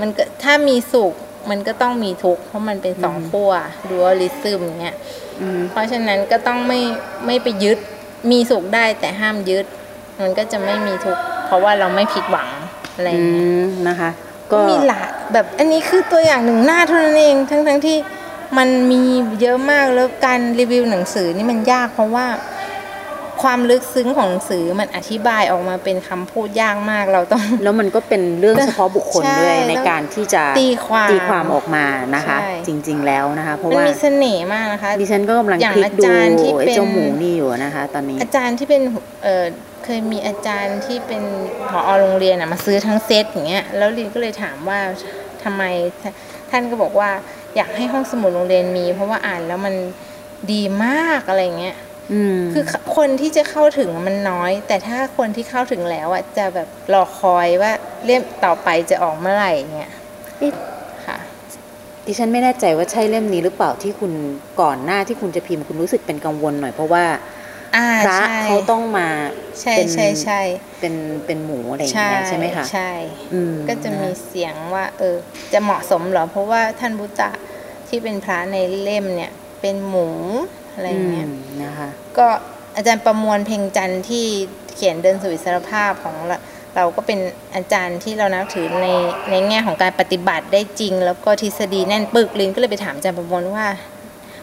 มันก็ถ้ามีสุขมันก็ต้องมีทุกข์เพราะมันเป็นสองขั้วดูอลิซึมอย่างเงี้ยอือฮึเพราะฉะนั้นก็ต้องไม่ไม่ไปยึด มีสุขได้แต่ห้ามยึด มันก็จะไม่มีทุกข์เพราะว่าเราไม่ผิดหวังอะไรออืย่างเงี้ยมนะคะ ก็มีหลายแบบอันนี้คือตัวอย่างหนึ่งหน้าเท่านั้นเองทั้งทั้งที่มันมีเยอะมากแล้วการรีวิวหนังสือนี่มันยากเพราะว่า ความลึกซึ้งของหนังสือมันอธิบายออกมาเป็นคำพูดยากมากเราต้อง แล้วมันก็เป็นเรื่องเฉพาะบุคคลใช่ด้วยในแล้วการที่จะตีความตีความออกมานะคะใช่จริง ๆ แล้วนะคะ เพราะมันว่ามีเสน่ห์มากนะคะดิฉันก็กำลังอย่างคลิกดูอาจารย์ที่ไอ้เป็นเจ้าหมูนี่อยู่นะคะ ตอนนี้อาจารย์ที่เป็นเออเคยมีอาจารย์ที่เป็นผอโรงเรียนอะมาซื้อทั้งเซตอย่างเงี้ยแล้วลินก็เลยถามว่าทำไมท่านก็บอกว่าอยากให้ห้องสมุดโรงเรียนมี เพราะว่าอ่านแล้วมันดีมากอะไรเงี้ยอืม คือคนที่จะเข้าถึงมันน้อย แต่ถ้าคนที่เข้าถึงแล้วอะจะแบบรอคอยว่าเล่มต่อไปจะออกเมื่อไหร่เงี้ยเอ๊ะค่ะดิฉันไม่แน่ใจว่าใช่เล่มนี้หรือเปล่าที่คุณก่อนหน้าที่คุณจะพิมพ์คุณรู้สึกเป็นกังวลหน่อยเพราะว่าอ่าพระใช่เขาต้องมาใช่เป็นใช่ใช่เป็นเป็นหมูอะไรอย่างเงี้ยใช่ไหมคะใช่อืมก็จะมีนเสียงว่า เออ จะเหมาะสมเหรอเพราะว่าท่านบุตตะที่เป็นพระในเล่มเนี่ย เป็นหมู อะไรอย่างเงี้ยอืมนะคะก็อาจารย์ประมวลเพ่งจันทร์ที่เขียนเดินสู่อิสรภาพของเราเราก็เป็นอาจารย์ที่เรานับถือในในแง่ของการปฏิบัติได้จริง แล้วก็ทฤษฎีแน่นปึกลินก็เลยไปถามอาจารย์ประมวลว่า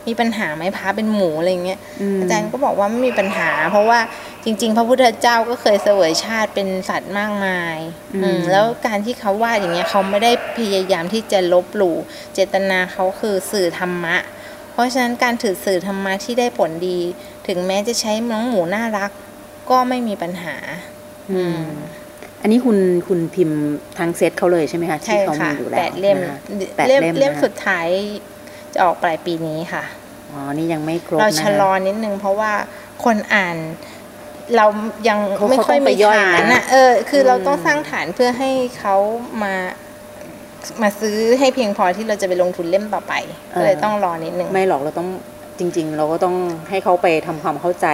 มีปัญหาไหมพระเป็นหมูอะไรเงี้ยมอาจารย์ก็บอกว่าไม่มีปัญหา เพราะว่าจริง ๆ พระพุทธเจ้าก็เคยเสวยชาติเป็นสัตว์มากมายอืมแล้วการที่เขาวาดอย่างเงี้ยเขาไม่ได้พยายามที่จะลบหลู่เจตนาเขาคือสื่อธรรมะ เพราะฉะนั้นการถือสื่อธรรมะที่ได้ผลดี ถึงแม้จะใช้น้องหมูน่ารัก ก็ไม่มีปัญหา อืม อันนี้คุณคุณพิมพ์ทั้งเซตเขาเลยใช่ไหมคะใช่ที่เขาค่ะมีอยู่แล้วแปดเล่มนะคะแปดเล่มเล่มเล่มนะคะสุดท้ายจะออกปลายปีนี้ค่ะ อ๋อ นี่ยังไม่ครบเรานะคะชะลอนิดนึงเพราะว่าคนอ่านเรายังเขาไม่ค่อยเขาต้องไปมีย่อยฐานนะนะเออ คืออมเราต้องสร้างฐานเพื่อให้เขามา มาซื้อให้เพียงพอที่เราจะไปลงทุนเล่มต่อไปก็เลยต้องรอนิดนึงไม่หรอกเราต้องจริง ๆ เราก็ต้องให้เขาไปทำความเข้าใจ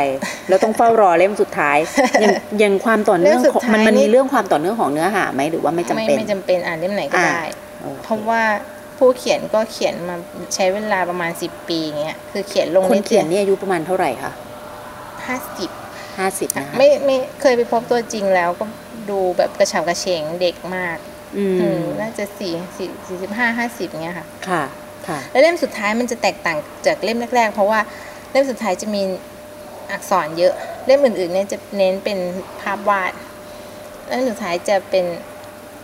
แล้วต้องเฝ้ารอเล่มสุดท้ายยังยังความต่อเนื่องเล่มสุดของท้ายมันมันนี่มีเรื่องความต่อเนื่องของเนื้อหาไหมหรือว่าไม่จำไม่เป็นไม่จำเป็นอ่านเล่มไหนก็อ่าได้โอคเพราะว่าผู้เขียนก็เขียนมาใช้เวลาประมาณสิบปีเงี้ยคือเขียนลงคนเขียนนี่อายุประมาณเท่าไหร่คะห้าสิบห้าสิบนะคะไม่ไม่เคยไปพบตัวจริงแล้วก็ดูแบบกระฉับกระเฉงเด็กมากอือืมม น่าจะสี่สี่สี่สิบห้าห้าสิบเงี้ยค่ะ ค่ะ ค่ะ แล้วเล่มสุดท้ายมันจะแตกต่างจากเล่มแรก ๆ เพราะว่าเล่มสุดท้ายจะมีอักษรเยอะ เล่มอื่นๆเนี่ยจะเน้นเป็นภาพวาดเล่มสุดท้ายจะเป็น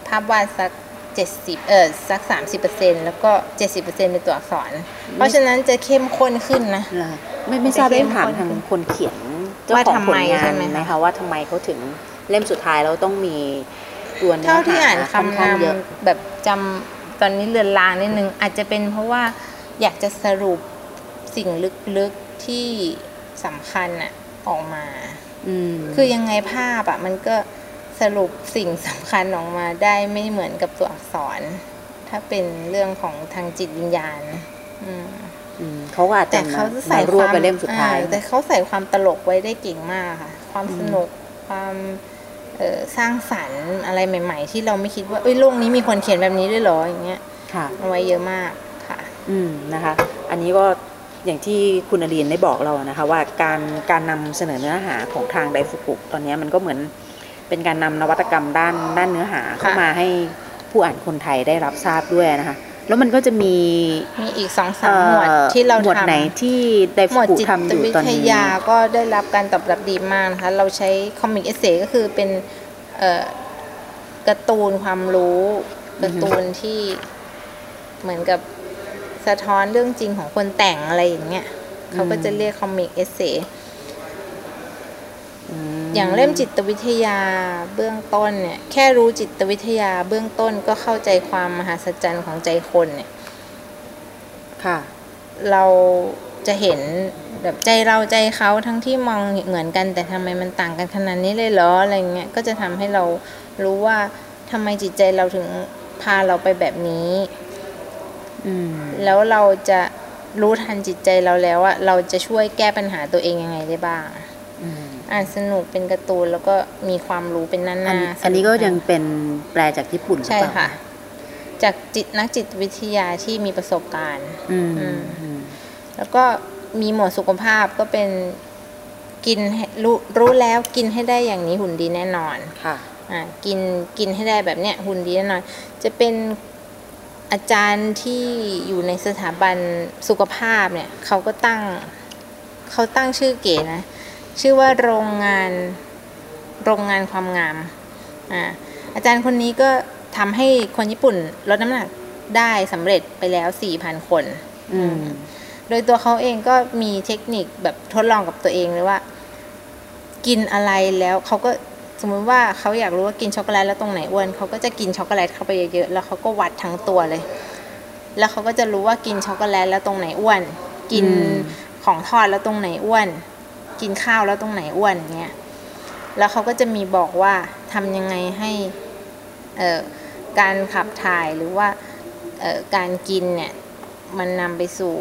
ภาพวาดสักเจ็ดสิบเออสักสามสิบเปอร์เซ็นแล้วก็เจ็ดสิบเปอร์เซ็นเป็นตัวอักษร เพราะฉะนั้นจะเข้มข้นขึ้นนะเหรอไม่ไม่ทราบไปเข้ได้มถามข้นทางคนเขียนเจ้าว่าของทำผไมลงาใช่นไหมคะไหมคะว่าทำไมเขาถึงเล่มสุดท้ายแล้วต้องมี ตัวเนื้อเท่าที่หาอ่านค่อนคำข้างเยอะนำแบบจำตอนนี้เลือนลางนิดนึง อาจจะเป็นเพราะว่าอยากจะสรุปสิ่งลึกๆที่สำคัญอะออกมาอืมคือยังไงภาพอะมันก็สรุปสิ่งสำคัญออกมาได้ไม่เหมือนกับตัวอักษร ถ้าเป็นเรื่องของทางจิตวิญญาณอืมอืมเขาก็อาจจะแต่เขาจะใส่มารควบวามไปเล่มสุดท้ายอ่แต่เขาใส่ความตลกไว้ได้เก่งมากค่ะ ความสนุกความเอ่อ สร้างสรรค์อะไรใหม่ ๆ ที่เราไม่คิดว่าเอ้ยโลกนี้มีคนเขียนแบบนี้ด้วยเหรออย่างเงี้ยค่ะเอาไว้เยอะมากค่ะ อืมนะคะ อันนี้ก็อย่างที่คุณอรีนได้บอกเรานะคะว่าการการนำเสนอเนื้อหาของทางไดฟุกุตอนนี้มันก็เหมือนเป็นการนำนวัตกรรมด้านด้านเนื้อหาเข้ามาให้ผู้อ่านคนไทยได้รับทราบด้วยนะคะ แล้วมันก็จะมีมีอีกสองสามหมวดอ่อที่เราหมวดทำไหนที่ไดหมฟุวดกุจิตทำอยู่วิตอนทนี้ยาก็ได้รับการตอบรับดีมากนะคะเราใช้คอมิกเอเซก็คือเป็นเอ่อการ์ตูนความรู้การ์ตูนที่เหมือนกับสะท้อนเรื่องจริงของคนแต่งอะไรอย่างเงี้ยเขาก็จะเรียก comic essay อย่างเล่มจิตวิทยาเบื้องต้นเนี่ยแค่รู้จิตวิทยาเบื้องต้นก็เข้าใจความมหัศจรรย์ของใจคนเนี่ยค่ะ เราจะเห็นแบบใจเราใจเขาทั้งที่มองเหมือนกันแต่ทำไมมันต่างกันขนาดนี้เลยเหรออะไรเงี้ยก็จะทำให้เรารู้ว่าทำไมจิตใจเราถึงพาเราไปแบบนี้อืมแล้วเราจะรู้ทันจิตใจเราแล้วว่าเราจะช่วยแก้ปัญหาตัวเองยังไงได้บ้าง อืมอ่านสนุกเป็นการ์ตูนแล้วก็มีความรู้เป็นหอันน้านี้ๆอันนี้ก็สยังเป็นแปลจากญี่ปุ่นหรือใช่เปล่าค่ะ จากจิตนักจิตวิทยาที่มีประสบการณ์อืมอืมอืมแล้วก็มีหมวดสุขภาพก็เป็นกินให้รู้รู้แล้วกินให้ได้อย่างนี้หุ่นดีแน่นอนค่ะอ่ากินกินให้ได้แบบเนี้ยหุ่นดีแน่นอน จะเป็นอาจารย์ที่อยู่ในสถาบันสุขภาพเนี่ยเขาก็ตั้งเขาตั้งชื่อเก๋นะ ชื่อว่าโรงงานโรงงานความงามอ่าอาจารย์คนนี้ก็ทำให้คนญี่ปุ่นลดน้ำหนักได้สำเร็จไปแล้ว4,000คน อืม โดยตัวเขาเองก็มีเทคนิคแบบทดลองกับตัวเองเลยว่า กินอะไรแล้วเขาก็สมมุติว่าเขาอยากรู้ว่ากินช็อกโกแลตแล้วตรงไหนอ้วนเขาก็จะกินช็อกโกแลตเข้าไปเยอะๆแล้วเขาก็วัดทั้งตัวเลย แล้วเขาก็จะรู้ว่ากินช็อกโกแลตแล้วตรงไหนอ้วน กินอืมของทอดแล้วตรงไหนอ้วน กินข้าวแล้วตรงไหนอ้วนเงี้ย แล้วเขาก็จะมีบอกว่าทำยังไงให้เอ่อการขับถ่ายหรือว่าเอ่อการกินเนี่ย มันนำไปสู่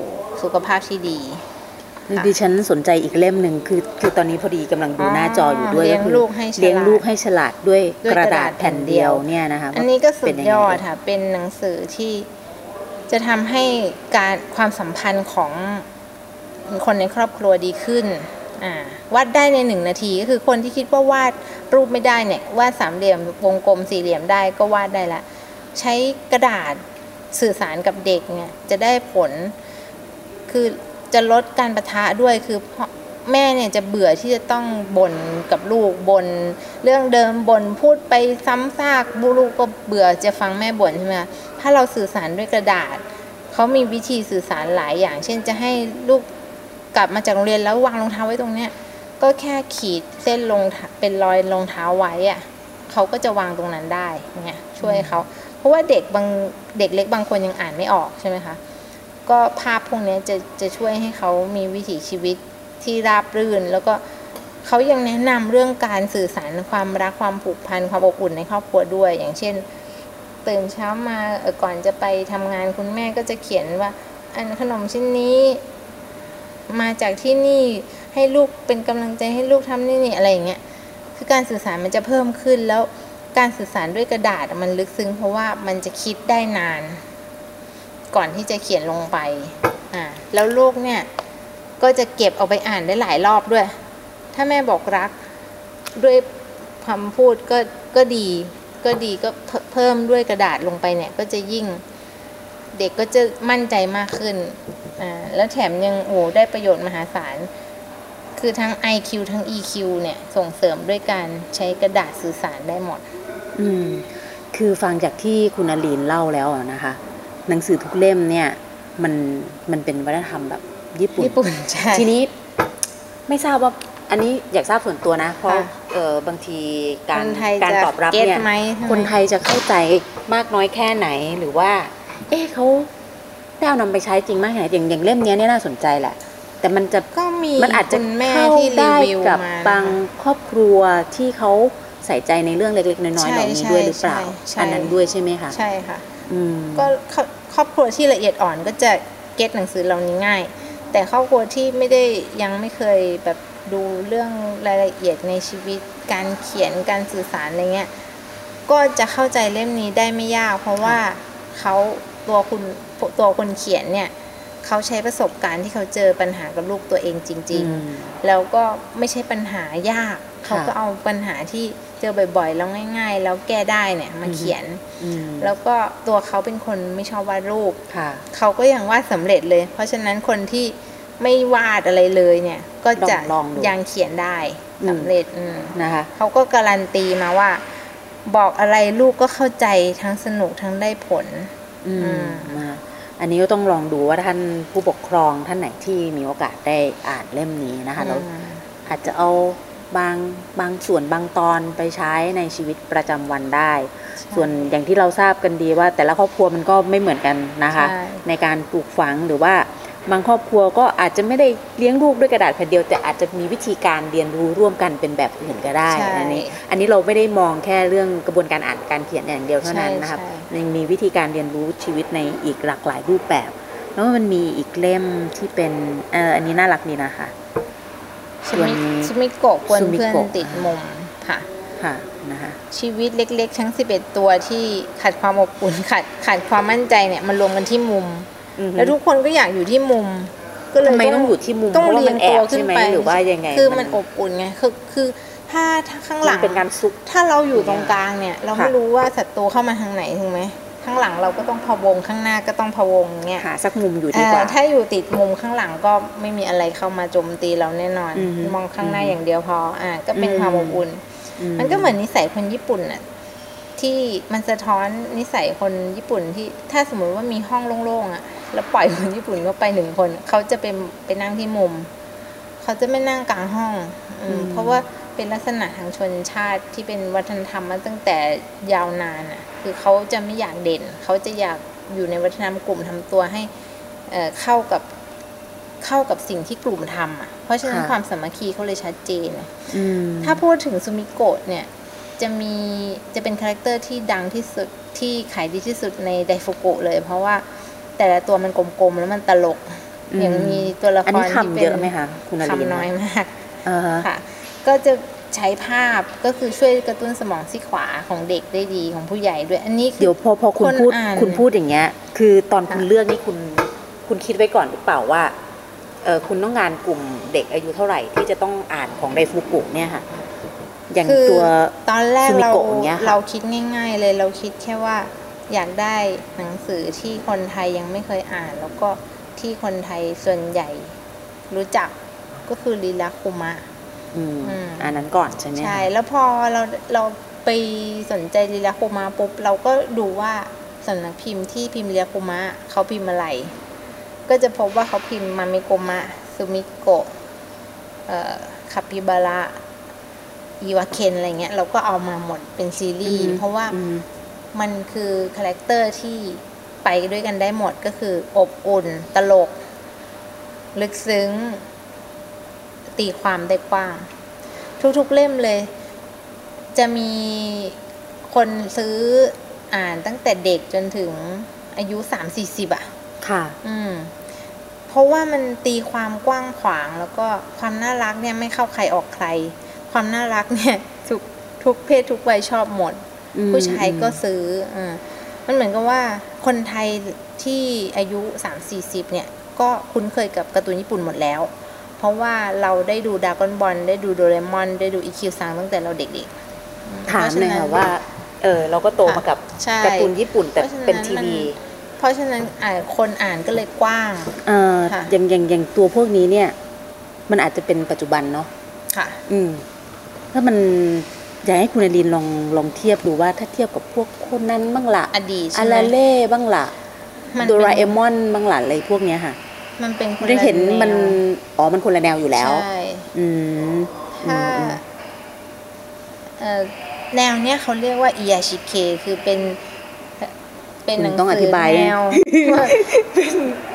สุขภาพที่ดีค่ะดิฉันสนใจอีกเล่มหนึ่งคือคือตอนนี้พอดีกำลังดูอ๋อหน้าจออยู่ด้วยเลี้ยงก็คือลูกให้ฉลาดเลี้ยงลูกให้ฉลาดด้วยด้วยกระดาษกระดาษแผ่นเดียวแผ่นเดียวเนี่ยนะคะอันนี้ก็สุเป็ดนงไงยอดเค่ะเป็นหนังสือที่จะทำให้การความสัมพันธ์ของคนในครอบครัวดีขึ้นอ่า วาดได้ในหนึ่งนาทีก็คือคนที่คิดว่าวาดรูปไม่ได้เนี่ยวาดสามเหลี่ยมวงกลมสี่เหลี่ยมได้ก็วาดได้ละ ใช้กระดาษสื่อสารกับเด็กเนี่ยจะได้ผล คือจะลดการประทะด้วยคือแม่เนี่ยจะเบื่อที่จะต้องบ่นกับลูกบ่นเรื่องเดิมบ่นพูดไปซ้ำซากบุลูกก็เบื่อจะฟังแม่บ่นใช่ไหมถ้าเราสื่อสารด้วยกระดาษเขามีวิธีสื่อสารหลายอย่าง เช่นจะให้ลูก กลับมาจากโรงเรียนแล้ววางรองเท้าไว้ตรงเนี้ยก็แค่ขีดเส้นลงเป็นรอยรองเท้าไว้อะเขาก็จะวางตรงนั้นได้เนี่ยช่วยเขาเพราะว่าเด็กบางเด็กเล็กบางคนยังอ่านไม่ออกใช่ไหมคะก็ภาพพวกนี้จะจะช่วยให้เขามีวิถีชีวิตที่ราบรื่น แล้วก็เขายังแนะนำเรื่องการสื่อสารความรักความผูกพันความอบอุ่นในครอบครัวด้วย อย่างเช่น ตื่นเช้ามาก่อนจะไปทำงานคุณแม่ก็จะเขียนว่า อันขนมชิ้นนี้ มาจากที่นี่ให้ลูกเป็นกำลังใจให้ลูกทำนี่นี่อะไรอย่างเงี้ยคือการสื่อสารมันจะเพิ่มขึ้นแล้วการสื่อสารด้วยกระดาษมันลึกซึ้งเพราะว่ามันจะคิดได้นาน ก่อนที่จะเขียนลงไปอ่าแล้วลูกเนี่ยก็จะเก็บเอาไปอ่านได้หลายรอบด้วย ถ้าแม่บอกรักด้วยคำพูดก็ก็ดีก็ดีก็เพิ่มด้วยกระดาษลงไปเนี่ย ก็จะยิ่งเด็กก็จะมั่นใจมากขึ้น อ่าแล้วแถมยังโอ้ได้ประโยชน์มหาศาล คือทั้ง IQ ทั้ง EQ เนี่ยส่งเสริมด้วยการใช้กระดาษสื่อสารได้หมด อืม คือฟังจากที่คุณอลีนเล่าแล้วอะนะคะ หนังสือทุกเล่มเนี่ย มันมันเป็นวัฒนธรรมแบบญี่ปุ่น ญี่ปุ่นใช่ทีนี้ไม่ทราบว่าอันนี้อยากทราบส่วนตัวนะ เพราะค่ะเออบางทีการคนไทยการจะตอบรับเก็ตเนี่ยไหมใช่ไหมคนไทยจะเข้าใจมากน้อยแค่ไหนหรือว่า เอ๊ะเขา ได้เอานำไปใช้จริงมากแค่ไหนอย่างอย่างเล่มเนี้ยเนี่ยน่าสนใจแหละ แต่มันจะก็มีมันอาจจะคุณแม่เข้าที่รีได้วิวกับมาบางครอบครัวที่เขาใส่ใจในเรื่องเล็กๆ น้อยๆเหล่านี้ใช่ด้วยหรือเปล่าใช่ใช่อันนั้นด้วยใช่ไหมคะใช่ค่ะอืมก็ครอบครอบครัวที่ละเอียดอ่อนก็จะเก็ตหนังสือเหล่านี้ง่าย แต่ครอบครัวที่ไม่ได้ยังไม่เคยแบบดูเรื่องรายละเอียดในชีวิตการเขียนการสื่อสารอะไรเงี้ยก็จะเข้าใจเล่มนี้ได้ไม่ยาก เพราะว่าเขา ตัวคุณตัวคนเขียนเนี่ยเขาใช้ประสบการณ์ที่เขาเจอปัญหากับลูกตัวเองจริงอืมๆแล้วก็ไม่ใช่ปัญหายาก เขาค่ะก็เอาปัญหาที่เจอบ่อยๆ แล้วง่าย ๆ แล้วแก้ได้เนี่ยมาเขียนอืมแล้วก็ตัวเขาเป็นคนไม่ชอบวาดรูปค่ะเขาก็ยังวาดสำเร็จเลย เพราะฉะนั้นคนที่ไม่วาดอะไรเลยเนี่ย ก็จะลองลองดูยังเขียนได้อืมสำเร็จอืมนะคะเขาก็การันตีมาว่า บอกอะไรลูกก็เข้าใจทั้งสนุกทั้งได้ผล อือืมมนะคะอันนี้ก็ต้องลองดูว่าท่านผู้ปกครองท่านไหนที่มีโอกาสได้อ่านเล่มนี้นะคะแล้วอืมอาจจะเอาบางบางส่วนบางตอนไปใช้ในชีวิตประจำวันได้ ส่วนอย่างที่เราทราบกันดีว่า แต่ละครอบครัวมันก็ไม่เหมือนกันนะคะใช่ในการปลูกฝังหรือว่า บางครอบครัวก็อาจจะไม่ได้เลี้ยงลูกด้วยกระดาษแผ่นเดียวแต่อาจจะมีวิธีการเรียนรู้ร่วมกันเป็นแบบอื่นก็ได้ใช่อันนี้อันนี้เราไม่ได้มองแค่เรื่องกระบวนการอ่านการเขียนอย่างเดียวเท่านั้นนะครับใช่ใช่ยังมีวิธีการเรียนรู้ชีวิตในอีกหลากหลายรูปแบบ แล้วมันมีอีกเล่มที่เป็นเอออันนี้น่ารักดีนะคะสส่วนมิสมิโกะกวนซูมิเพื่อนโกะติดมุมค่ะค่ะนะคะชีวิตเล็ก ๆ ทั้ง 11 ตัวที่ขาดความอบอุ่นขาดขาดความมั่นใจเนี่ยมันรวมกันที่มุม แล้วทุกคนก็อยากอยู่ที่มุม ก็เลยทำไมต้องอยู่ที่มุมต้องเพราะว่าเรียมังนแอตัวบขึ้ใช่นไหมไปหรือว่ายังไง คือมันอบอุ่นไงคือคือถ้าถ้าข้างหลังมันเป็นการซุกถ้าเราอยู่ตรงกลางเนี่ย เราไม่ค่ะรู้ว่าศัตรูเข้ามาทางไหนถูกไหมข้างหลังเราก็ต้องพะวงข้างหน้าก็ต้องพะวงเงี้ยหาสักมุมอยู่ดีกว่าเอ่อถ้าอยู่ติดมุมข้างหลังก็ไม่มีอะไรเข้ามาโจมตีเราแน่นอนอือฮึมองข้างหน้าอืมอย่างเดียวพออ่าก็เป็นอืมความอบอุ่น มันก็เหมือนนิสัยคนญี่ปุ่นน่ะที่มันสะท้อนนิสัยคนญี่ปุ่นที่ถ้าสมมติว่ามีห้องโล่งๆอะ แล้วปล่อยคนญี่ปุ่นเข้าไปหนึ่งคน เขาจะเป็นไปนั่งที่มุม เขาจะไม่นั่งกลางห้องอืมอืมเพราะว่าเป็นลักษณะทางชนชาติที่เป็นวัฒนธรรมมาตั้งแต่ยาวนานอะ คือเขาจะไม่อยากเด่น เขาจะอยากอยู่ในวัฒนธรรมกลุ่มทำตัวให้เอ่อเข้ากับเข้ากับสิ่งที่กลุ่มทำอะ เพราะฉะนั้นค่ะความสามัคคีเขาเลยชัดเจนอืมถ้าพูดถึงซูมิโกะเนี่ย จะมีจะเป็น character ที่ดังที่สุดที่ขายดีที่สุดในไดฟุกุเลย เพราะว่า แต่ละตัวมันกลมๆแล้วมันตลกอืมอย่างมีตัวละครที่เป็น อันนี้คำเยอะไหมคะคุณอลินคำน้อยมากอ่าฮะค่ะ ก็จะใช้ภาพก็คือช่วยกระตุ้นสมองซีกขวาของเด็กได้ดีของผู้ใหญ่ด้วย อันนี้คือเดี๋ยวพอพอคุณคนพูดอ่านคุณพูดอย่างเงี้ย คือตอนคุณค่ะเลือกนี่คุณคุณคิดไว้ก่อนหรือเปล่าว่าเออคุณต้องงานกลุ่มเด็กอายุเท่าไหร่ที่จะต้องอ่านของไดฟูกุเนี่ยค่ะ อย่างคือตัวตอนแรกซูมิเราโกะอย่างเงี้ยค่ะเราคิดง่าย ๆ เลยเราคิดแค่ว่า อยากได้หนังสือที่คนไทยยังไม่เคยอ่าน แล้วก็ที่คนไทยส่วนใหญ่รู้จักก็คือลีลาคุมะอืมอืมอันนั้นก่อนใช่ไหมคะใช่แล้วพอเราเราไปสนใจลีลาคุมะปุ๊บเราก็ดูว่าสำนักพิมพ์ที่พิมพ์ลีลาคุมะเขาพิมพ์อะไร ก็จะพบว่าเขาพิมพ์มามิโกมะซูมิโกะเอ่อคาปิบาระอีวาเคนอะไรเงี้ยเราก็เอามาหมดเป็นซีรีส์เพราะว่าอื มมันคือ character ที่ไปด้วยกันได้หมดก็คือ อบอุ่น ตลก ลึกซึ้ง ตีความได้กว้าง ทุกๆเล่มเลย จะมีคนซื้ออ่านตั้งแต่เด็กจนถึงอายุสามสี่สิบอะค่ะ อืม เพราะว่ามันตีความกว้างขวางแล้วก็ความน่ารักเนี่ยไม่เข้าใครออกใคร ความน่ารักเนี่ยทุกทุกเพศทุกวัยชอบหมดอืม ผู้ชายก็ซื้ออ่ามันเหมือนกับว่าคนไทยที่อายุ 3 4 0 เนี่ย ก็คุ้นเคยกับการ์ตูนญี่ปุ่นหมดแล้ว เพราะว่าเราได้ดูดากอนบอลได้ดูโดเรมอน ได้ดูอีคิวซังตั้งแต่เราเด็กๆอืมถามเลยพระฉค่ะว่าเออเราก็โตมากับใช่การ์ตูนญี่ปุ่นแต่เพราะฉะนั้นเป็นทีมันวีเพราะฉะนั้นอ่านคนอ่านก็เลยกว้างเออค่ะอย่างอย่างอย่างตัวพวกนี้เนี่ย มันอาจจะเป็นปัจจุบันเนาะค่ะ อืมถ้ามัน อยากให้คุณอลินลองลองเทียบดูว่าถ้าเทียบกับพวกคนนั้นบ้างละอดีตอาใช่ไหมราเล่บ้างละมันโดเป็นราเอมอนบ้างละอะไรพวกเนี้ยค่ะ มันเป็นคนละได้เห็นมันแวอ๋อมันคนละแนวอยู่แล้วใช่อืมถ้าอืมเอ่อแนวเนี้ยเขาเรียกว่าอิยาชิเคคือเป็น เป็นหนังต้องอสืธิอบายแนว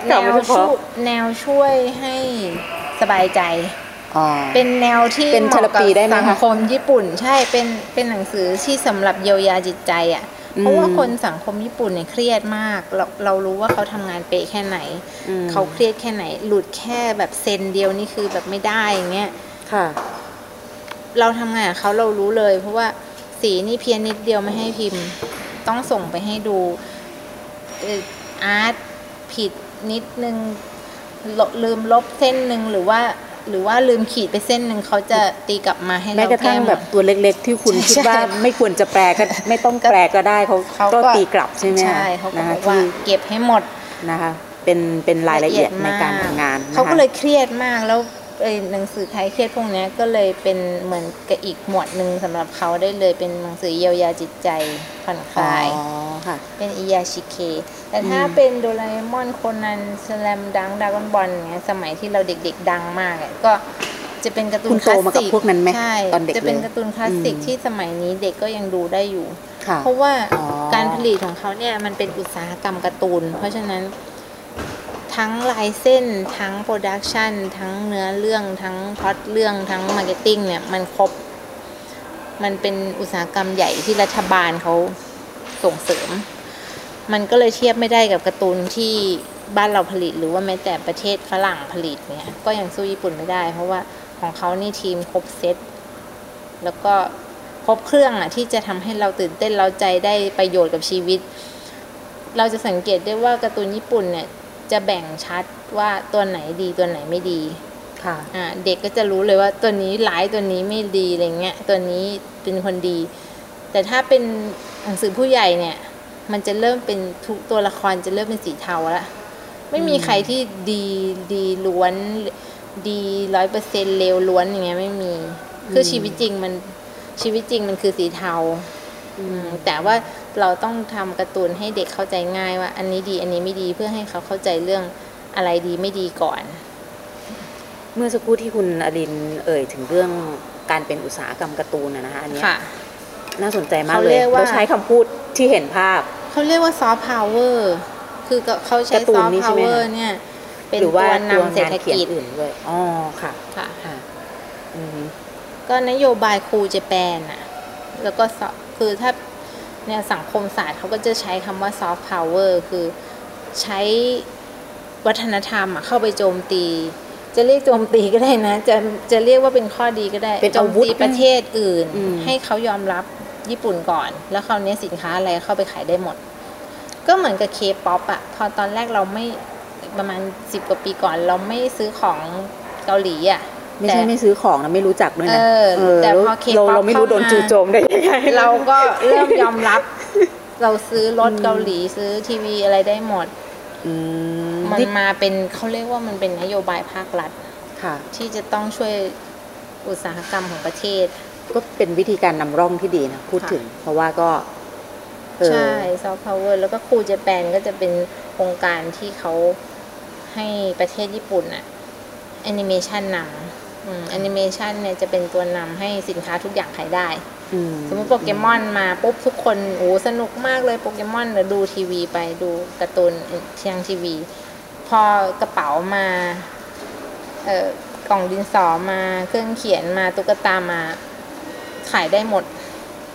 แนวคำเฉช่วพาะยแนวช่วยให้สบายใจอ๋อ เป็นแนวที่เป็นเหมาะกับเทอราปีได้ไหมคะสังคมญี่ปุ่นใช่เป็นเป็นหนังสือที่สำหรับเยียวยาจิตใจอะเพราะว่าอืมคนสังคมญี่ปุ่นเนี่ยเครียดมากเราเรารู้ว่าเขาทำงานเป๊ะแค่ไหนอืมเขาเครียดแค่ไหน หลุดแค่แบบเซนเดียวนี่คือแบบไม่ได้อย่างเงี้ยค่ะ เราทำงานกับเขาเรารู้เลย เพราะว่าสีนี่เพี้ยนนิดเดียวไม่ให้พิมพ์ ต้องส่งไปให้ดูเอ่ออาร์ตผิดนิดนึงลลืมลบเส้นหนึ่งหรือว่า หรือว่าลืมขีดไปเส้นหนึ่งเขาจะตีกลับมาให้แม้เรากระทั่งหมดแบบตัวเล็กๆ ที่คุณใช่คิดว่าใช่ไม่ควรจะแปลก็ไม่ต้องแปลก็ได้เขาเขาก็ก็ตีกลับใช่ไหมคะใช่เขาก็นะบคะอกว่าที่เก็บให้หมดนะคะเป็นเป็นรายละเอียดในการทำงานนะคะเขาก็เลยเครียดมากแล้ว ไอ้หนังสือคลายเครียดพวกเนี้ยก็เลยเป็นเหมือนกับอีกหมวดหนึ่งสำหรับเขาได้เลยเป็นหนังสือเยียวยาจิตใจผ่อนคอ๋อลายค่ะเป็นอิยาชิเค แต่ถ้าอืมเป็นโดราเอมอนโคนันสแลมดังดากอนบอลเงี้ยสมัยที่เราเด็กๆดังมากอะก็จะเป็นการ์ตูนคลาสสิก คุณโตมากับพวกนั้นไหมตอนเด็ก ใช่เลย จะเป็นการ์ตูนคลาสสิกอืมที่สมัยนี้เด็กก็ยังดูได้อยู่ค่ะเพราะว่าอ๋อการผลิตของเขาเนี่ยมันเป็นอุตสาหกรรมการ์ตูน เพราะฉะนั้น ทั้งลายเส้นทั้ง production ทั้งเนื้อเรื่องทั้งพล็อตเรื่องทั้ง marketing เนี่ย มันครบ มันเป็นอุตสาหกรรมใหญ่ที่รัฐบาลเขาส่งเสริม มันก็เลยเทียบไม่ได้กับการ์ตูนที่บ้านเราผลิตหรือว่าแม้แต่ประเทศฝรั่งผลิตเนี่ยก็ยังสู้ญี่ปุ่นไม่ได้ เพราะว่าของเขานี่ทีมครบเซตแล้วก็ครบเครื่องอะที่จะทำให้เราตื่นเต้นเราใจได้ประโยชน์กับชีวิต เราจะสังเกตได้ว่าการ์ตูนญี่ปุ่นเนี่ย จะแบ่งชัดว่าตัวไหนดีตัวไหนไม่ดีค่ะอ่าเด็กก็จะรู้เลยว่าตัวนี้ร้ายตัวนี้ไม่ดีอะไรเงี้ยตัวนี้เป็นคนดี แต่ถ้าเป็นหนังสือผู้ใหญ่เนี่ย มันจะเริ่มเป็นทุกตัวละครจะเริ่มเป็นสีเทาละไม่มีใครที่ดีดีล้วนดีร้อยเปอร์เซ็นเลวล้วนอย่างเงี้ยไม่มี คือชีวิตจริงมันชีวิตจริงมันคือสีเทาอืมแต่ว่า เราต้องทำการ์ตูนให้เด็กเข้าใจง่ายว่า อันนี้ดีอันนี้ไม่ดีเพื่อให้เขาเข้าใจเรื่องอะไรดีไม่ดีก่อน เมื่อสักครู่ที่คุณอรินเอ่ยถึงเรื่องการเป็นอุตสาหกรรมการ์ตูนนะนะคะอันเนี้ยค่ะน่าสนใจมากเขาเลเรียยกว่าเราใช้คำพูดที่เห็นภาพ เขาเรียกว่าซอฟต์พาวเวอร์คือก็เขาใช้การ์ตูซนอฟต์นี่ใช่พาวไหมเวอร์คะเนี่ย เป็นหรือว่าตัวนำตัวเศรษงานฐเขียนกิจอื่นด้วยอ๋อค่ะค่ะค่ะอืมก็นโยบายครูเจแปนอะแล้วก็ soft- คือถ้า เนี่ยสังคมศาสตร์เขาก็จะใช้คำว่าซอฟต์พาวเวอร์คือใช้วัฒนธรรมอะเข้าไปโจมตี จะเรียกโจมตีก็ได้นะ จะจะเรียกว่าเป็นข้อดีก็ได้เป็นโจอามวุธตีประเทศอื่นอืมให้เขายอมรับญี่ปุ่นก่อน แล้วคราวนี้สินค้าอะไรเข้าไปขายได้หมด ก็เหมือนกับเคป๊อปอะพอตอนแรกเราไม่ประมาณสิบกว่าปีก่อน เราไม่ซื้อของเกาหลีอะ ไม่ใช่ไม่ซื้อของนะไม่รู้จักด้วยนะเออแต่พอ K-pop เราเราไม่รู้เข้ามาโดนจู่โจมได้ยังไงเราก็เริ่มยอมรับ เราซื้อรถเกาหลีซื้อทีวีอะไรได้หมดอืมมันนี่มาเป็นเขาเรียกว่ามันเป็นนโยบายภาครัฐค่ะ ที่จะต้องช่วยอุตสาหกรรมของประเทศ ก็เป็นวิธีการนำร่องที่ดีนะพูดค่ะถึง เพราะว่าก็เออใช่ soft power แล้วก็ Cool Japan ก็จะเป็นโครงการที่เขาให้ประเทศญี่ปุ่นอะแอนิเมชันนำ แอนิเมชันเนี่ยจะเป็นตัวนำให้สินค้าทุกอย่างขายได้อืมสมมติโปเกมอนมาปุ๊บทุกคนโอ้สนุกมากเลยโปเกมอนเดี๋ยวดูทีวีไปดูการ์ตูนทางทีวี พอกระเป๋ามา เอ่อกล่องดินสอมาเครื่องเขียนมาตุ๊กตามาขายได้หมด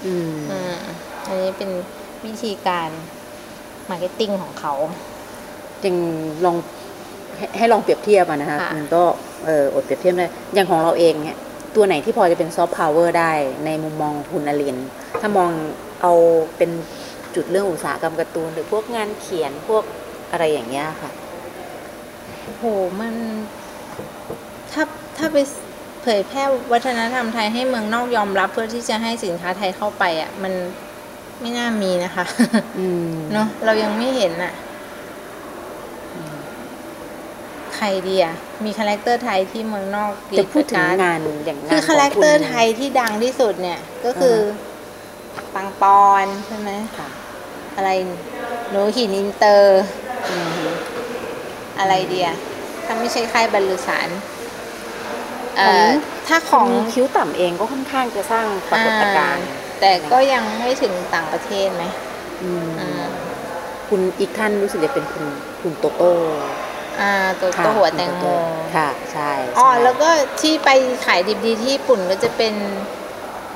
อืมอืมอันนี้เป็นวิธีการ marketing ของเขาจริงลอง ให้ให้ลองเปรียบเทียบอะนะคะค่ะมันก็เอออดเปรียบเทียบได้อย่างของเราเองเนี่ยตัวไหนที่พอจะเป็น soft power ได้ในมุมมองคุณอลีน ถ้ามองเอาเป็นจุดเรื่องอุตสาหกรรมการ์ตูน หรือพวกงานเขียนพวกอะไรอย่างเงี้ยค่ะโอ้โหมันถ้าถ้าไปเผยแพร่วัฒนธรรมไทยให้เมืองนอกยอมรับเพื่อที่จะให้สินค้าไทยเข้าไปอะ มันไม่น่ามีนะคะอืมเนาะเรายังไม่เห็นอะ ใครดีอะมี character ไทยที่เมืองนอกกรีจะพูดถึงกรดงานอย่างงานคือขคางแรคเตอร์ณไทยที่ดังที่สุดเนี่ยก็คือปังปอนใช่ไหมค่ะ อะไรหนูหินอินเตอร์อืมอะไรเดียถ้าไม่ใช่ค่ายบรรลือสารเอ่ของอถ้าขขอองงคิ้วต่ำเองก็ค่อนข้างจะสร้างปรากฏการณ์อ่าแต่ก็ยังไม่ถึงต่างประเทศไหมอืมอืมคุณอีกท่านรู้สึกจะเป็นคุณคุณโตโต้ อ่าตัวค่ะตัวหัวแตงโมค่ะ ใช่อ๋อใช่แล้วก็ที่ไปขายดิบดีที่ญี่ปุ่นก็จะเป็น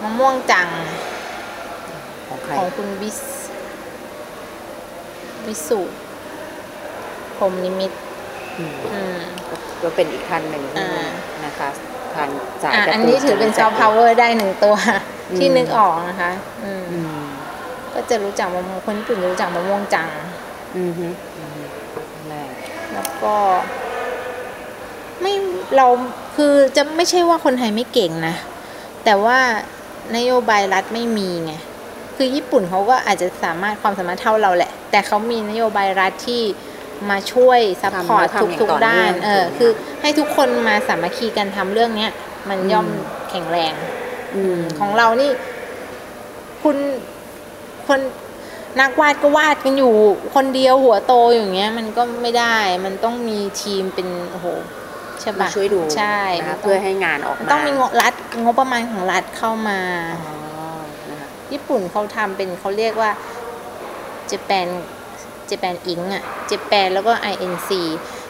มะม่วงจังของใครของคุณวิสวิสุทธิ์พรหมนิมิตรอืมอืม ก็เป็นอีกท่านหนึ่งที่อ่า นะคะทางสายอะการ์ตู อันนี้ถือเป็นซอฟต์พาวเวอร์ได้หนึ่งตัว อืม ที่นึกออกนะคะ อืมอืมก็จะรู้จักมะม่วงคนญี่ปุ่นจะรู้จักมะม่วงจัง อืมฮึอืมฮึแรก แล้วก็ ไม่เราคือจะไม่ใช่ว่าคนไทยไม่เก่งนะ แต่ว่านโยบายรัฐไม่มีไงคือญี่ปุ่นเขาก็อาจจะสามารถความสามารถเท่าเราแหละ แต่เขามีนโยบายรัฐที่มาช่วย support ทุกๆด้านเออคือให้ทุกคนมาสามัคคีกันทำเรื่องเนี้ยมันย่อมแข็งแรง อืมของเรานี่ คุณคน นักวาดก็วาดกันอยู่คนเดียวหัวโตอย่างเงี้ย มันก็ไม่ได้มันต้องมีทีมเป็นโอ้โหใช่มาปะช่วยดูใช่นะคะมันต้งเพื่อให้งานออกมันมาต้องมีงบรัฐงบประมาณของรัฐเข้ามาอ๋อนะคะญี่ปุ่นเขาทำเป็นเขาเรียกว่า Japan Japan Inc อะ Japan แล้วก็ INC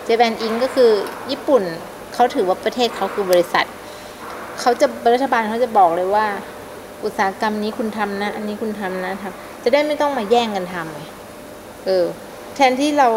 Japan Inc ก็คือญี่ปุ่นเขาถือว่าประเทศเขาคือบริษัทเขาจะรัฐบาลเขาจะบอกเลยว่า อุตสาหกรรมนี้คุณทำนะ อันนี้คุณทำนะทำ จะได้ไม่ต้องมาแย่งกันทำไงเออ แทนที่เรา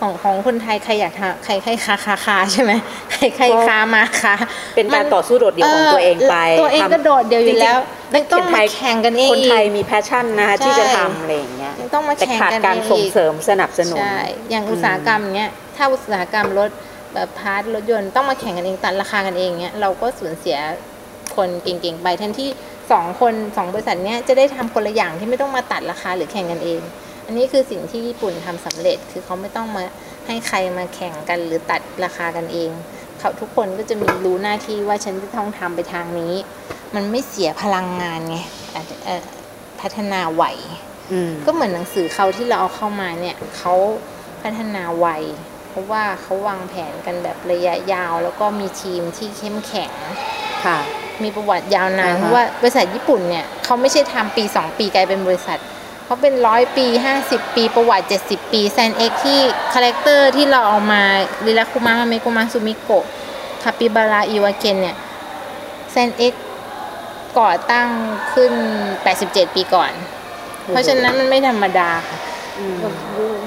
ของของคนไทยใครอยากทำใครใครค้าค้าค้าใช่ไหมใครใครค้ามาค้าเป็นการต่อสู้โดดเดี่ยวของตัวเองไป ตัวเองทำก็โดดเดี่ยวอยู่แล้วจริงๆต้องมาแข่งกันเองคนไทยมีแพชชั่นนะคะใช่ที่จะทำอะไรอย่างเงี้ยยังต้องมาแต่แข่งขาดกันการเองส่งอีกเสริมสนับสนุนใช่อย่างอุตสาหกรรมเนี้ยถ้าอุตสาหกรรมรถแบบพาร์ทรถยนต์ต้องมาแข่งกันเองตัดราคากันเองเนี้ยเราก็สูญเสียคนเก่งๆไปแทนที่ สองคนสองบริษัทเนี้ยจะได้ทำคนละอย่างที่ไม่ต้องมาตัดราคาหรือแข่งกันเอง อันนี้คือสิ่งที่ญี่ปุ่นทำสำเร็จคือเขาไม่ต้องมาให้ใครมาแข่งกันหรือตัดราคากันเอง เขาทุกคนก็จะมีรู้หน้าที่ว่าฉันจะต้องทำไปทางนี้ มันไม่เสียพลังงานไงอาจจะเอ่อพัฒนาไหวอืมก็เหมือนหนังสือเขาที่เราเอาเข้ามาเนี่ยเขาพัฒนาไวเพราะว่าเขาวางแผนกันแบบระยะยาว แล้วก็มีทีมที่เข้มแข็งค่ะ มีประวัติยาวนานอ่าฮะเพราะว่าบริษัทญี่ปุ่นเนี่ยเขาไม่ใช่ทำปี 2 ปีกลายเป็นบริษัทเขาเป็นร้อยปี 50 ปีประวัติ 70 ปี San-X ที่ character ที่เราเอามาริลัคคุมะมาเมะโกมะซุมิกโกะคาปิบาระอิวาเกนเนี่ย San-X ก่อตั้งขึ้น 87 ปีก่อน เพราะฉะนั้นมันไม่ธรรมดาค่ะอืม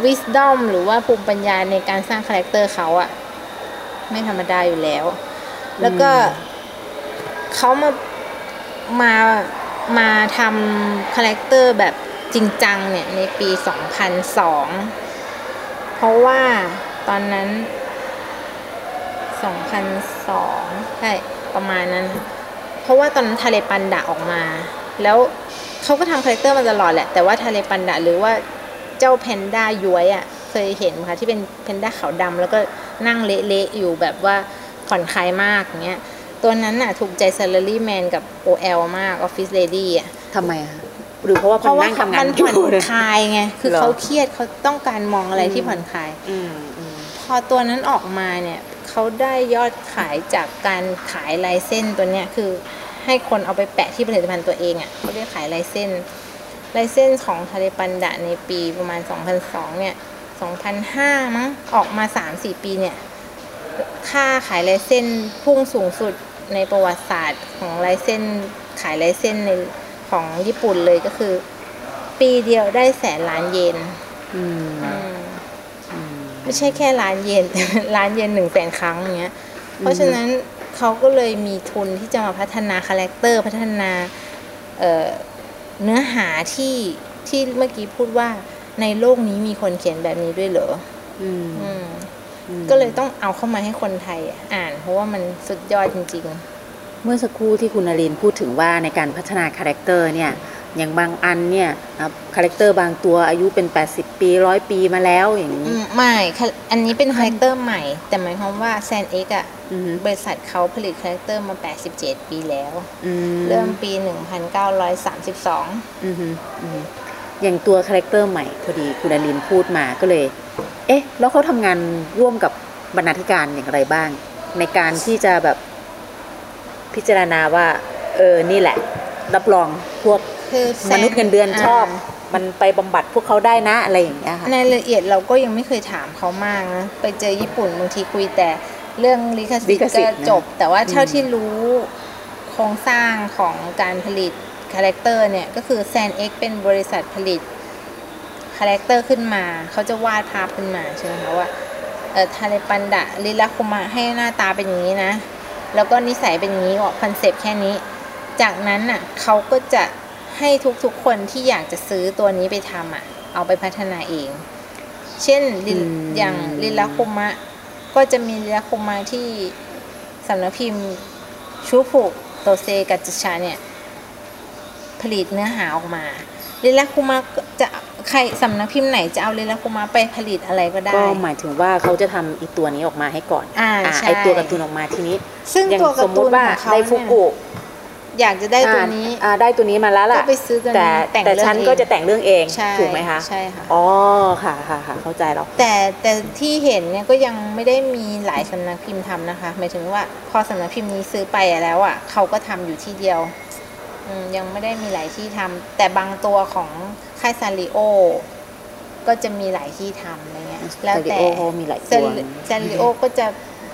wisdom หรือว่าภูมิปัญญาในการสร้าง character เขาอะไม่ธรรมดาอยู่แล้ว แล้วก็ เขามามามาทำ character แบบจริงจังเนี่ยในปี 2002 เพราะว่าตอนนั้น 2002 ใช่ ประมาณนั้น เพราะว่าตอนนั้นทาเระปันดะออกมา แล้วเขาก็ทำ character มาตลอดแหละ แต่ว่าทาเระปันดะหรือว่าเจ้าแพนด้าย้วยอะ่ะ เคยเห็นไหมคะที่เป็นแพนด้าขาวดำแล้วก็นั่งเละๆอยู่แบบว่าผ่อนคลายมากอย่างเงี้ย ตัวนั้นน่ะถูกใจ salary man กับ OL มาก office lady อะทำไมคะหรือเพราะว่าเพราะว่านั่งทำงานมันอยู่ผ่อนคลายไง คือเหรอเขาเครียดเขาต้องการมองอะไรอืมที่ผ่อนคลายอืมอืมพอตัวนั้นออกมาเนี่ยเขาได้ยอดขายจากการขายลายเส้นตัวเนี้ยคือให้คนเอาไปแปะที่ผลิตภัณฑ์ตัวเองอะ่ะเขาเรียกขายลายเส้นลายเส้นของทะเลปันดะในปีประมาณ 2002 เนี่ย 2005 มั้งออกมา 3-4 ปีเนี่ย ค่าขายลายเส้นพุ่งสูงสุด ในประวัติศาสตร์ของลายเส้นขายลายเส้นในของญี่ปุ่นเลยก็คือ ปีเดียวได้แสนล้านเยนอืมอืมอืมไม่ใช่แค่ล้านเยนล้านเยนหนึ่งแสนครั้งอย่างเงี้ย เพราะฉะนั้นเขาก็เลยมีทุนที่จะมาพัฒนา character พัฒนาเอ่อเนื้อหาที่ที่เมื่อกี้พูดว่าในโลกนี้มีคนเขียนแบบนี้ด้วยเหรอ อืมอืมอืม ก็เลยต้องเอาเข้ามาให้คนไทยอ่าน เพราะว่ามันสุดยอดจริงเมื่อสักครู่ที่คุณนรินทร์พูดถึงว่าในการพัฒนา character เนี่ยอย่างบางอันเนี่ย character บางตัวอายุเป็น 80 ปีร้อยปีมาแล้วอย่างๆอืนี้ อืมไม่ค่ะอันนี้เป็น character ใหม่ แต่หมายความว่า San-X อะอืมบริษัทเขาผลิต character มา 87 ปีแล้วอืเริ่มปี 1932 อย่างตัว character ใหม่พอดีคุณอลีนพูดมาก็เลย เอ๊ะ แล้วเขาทำงานร่วมกับบรรณาธิการอย่างไรบ้าง ในการที่จะแบบพิจารณาว่า เออ นี่แหละ รับรองพวกมนุษย์เงินเดือนชอบ มันไปบำบัดพวกเขาได้นะอะไรอย่างเงี้ยค่ะในรายละเอียดเราก็ยังไม่เคยถามเขามากนะไปเจอญี่ปุ่นบางทีคุยแต่เรื่องลิขสิทธิ์ก็จบ แต่ว่าเท่าที่รู้โครงสร้างของการผลิต character เนี่ย ก็คือ San-X เป็นบริษัทผลิต character ขึ้นมา เขาจะวาดภาพขึ้นมาใช่ไหมคะว่าเออทาเระปันดะริลัคคุมะให้หน้าตาเป็นอย่างนี้นะ แล้วก็นิสัยเป็นอย่างนี้ออก concept แค่นี้ จากนั้นน่ะเขาก็จะให้ทุกๆคนที่อยากจะซื้อตัวนี้ไปทำอะ เอาไปพัฒนาเอง เช่นลิลอืมอย่างริลัคคุมะ ก็จะมีริลัคคุมะที่สำนักพิมพ์ชูฟุโตเซกัตสึฉะเนี่ย ผลิตเนื้อหาออกมาริลัคคุมะจะใครสำนักพิมพ์ไหนจะเอาลิลาคุมะไปผลิตอะไรก็ได้ ก็หมายถึงว่าเขาจะทำอีตัวนี้ออกมาให้ก่อนอ่าอ่าใช่ไอตัวการ์ตูนออกมาทีนี้ ซึ่งอย่างตัวสกามร์มตูตินว่าของเขาไดเนี่ยฟุกุอยากจะได้ตัวนี้อ่าอ่าได้ตัวนี้มาแล้วล่ะก็ไปซื้อตัวนี้แต่แต่งแต่เรื่องฉันเองก็จะแต่งเรื่องเองใช่ถูกไหมคะใช่ค่ะอ๋อค่ะค่ะค่ะเข้าใจแล้วแต่แต่ที่เห็นเนี่ยก็ยังไม่ได้มีหลายสำนักพิมพ์ทำนะคะหมายถึงว่าพอสำนักพิมพ์นี้ซื้อไปแล้วอะเขาก็ทำอยู่ที่เดียวอืม ยังไม่ได้มีหลายที่ทำแต่บางตัวของค่าย Sanrio ก็จะมีหลายที่ทำอะไรเงี้ยแล้วแต่ Sanrio เขามีหลายตัว Sanrio ก็จะ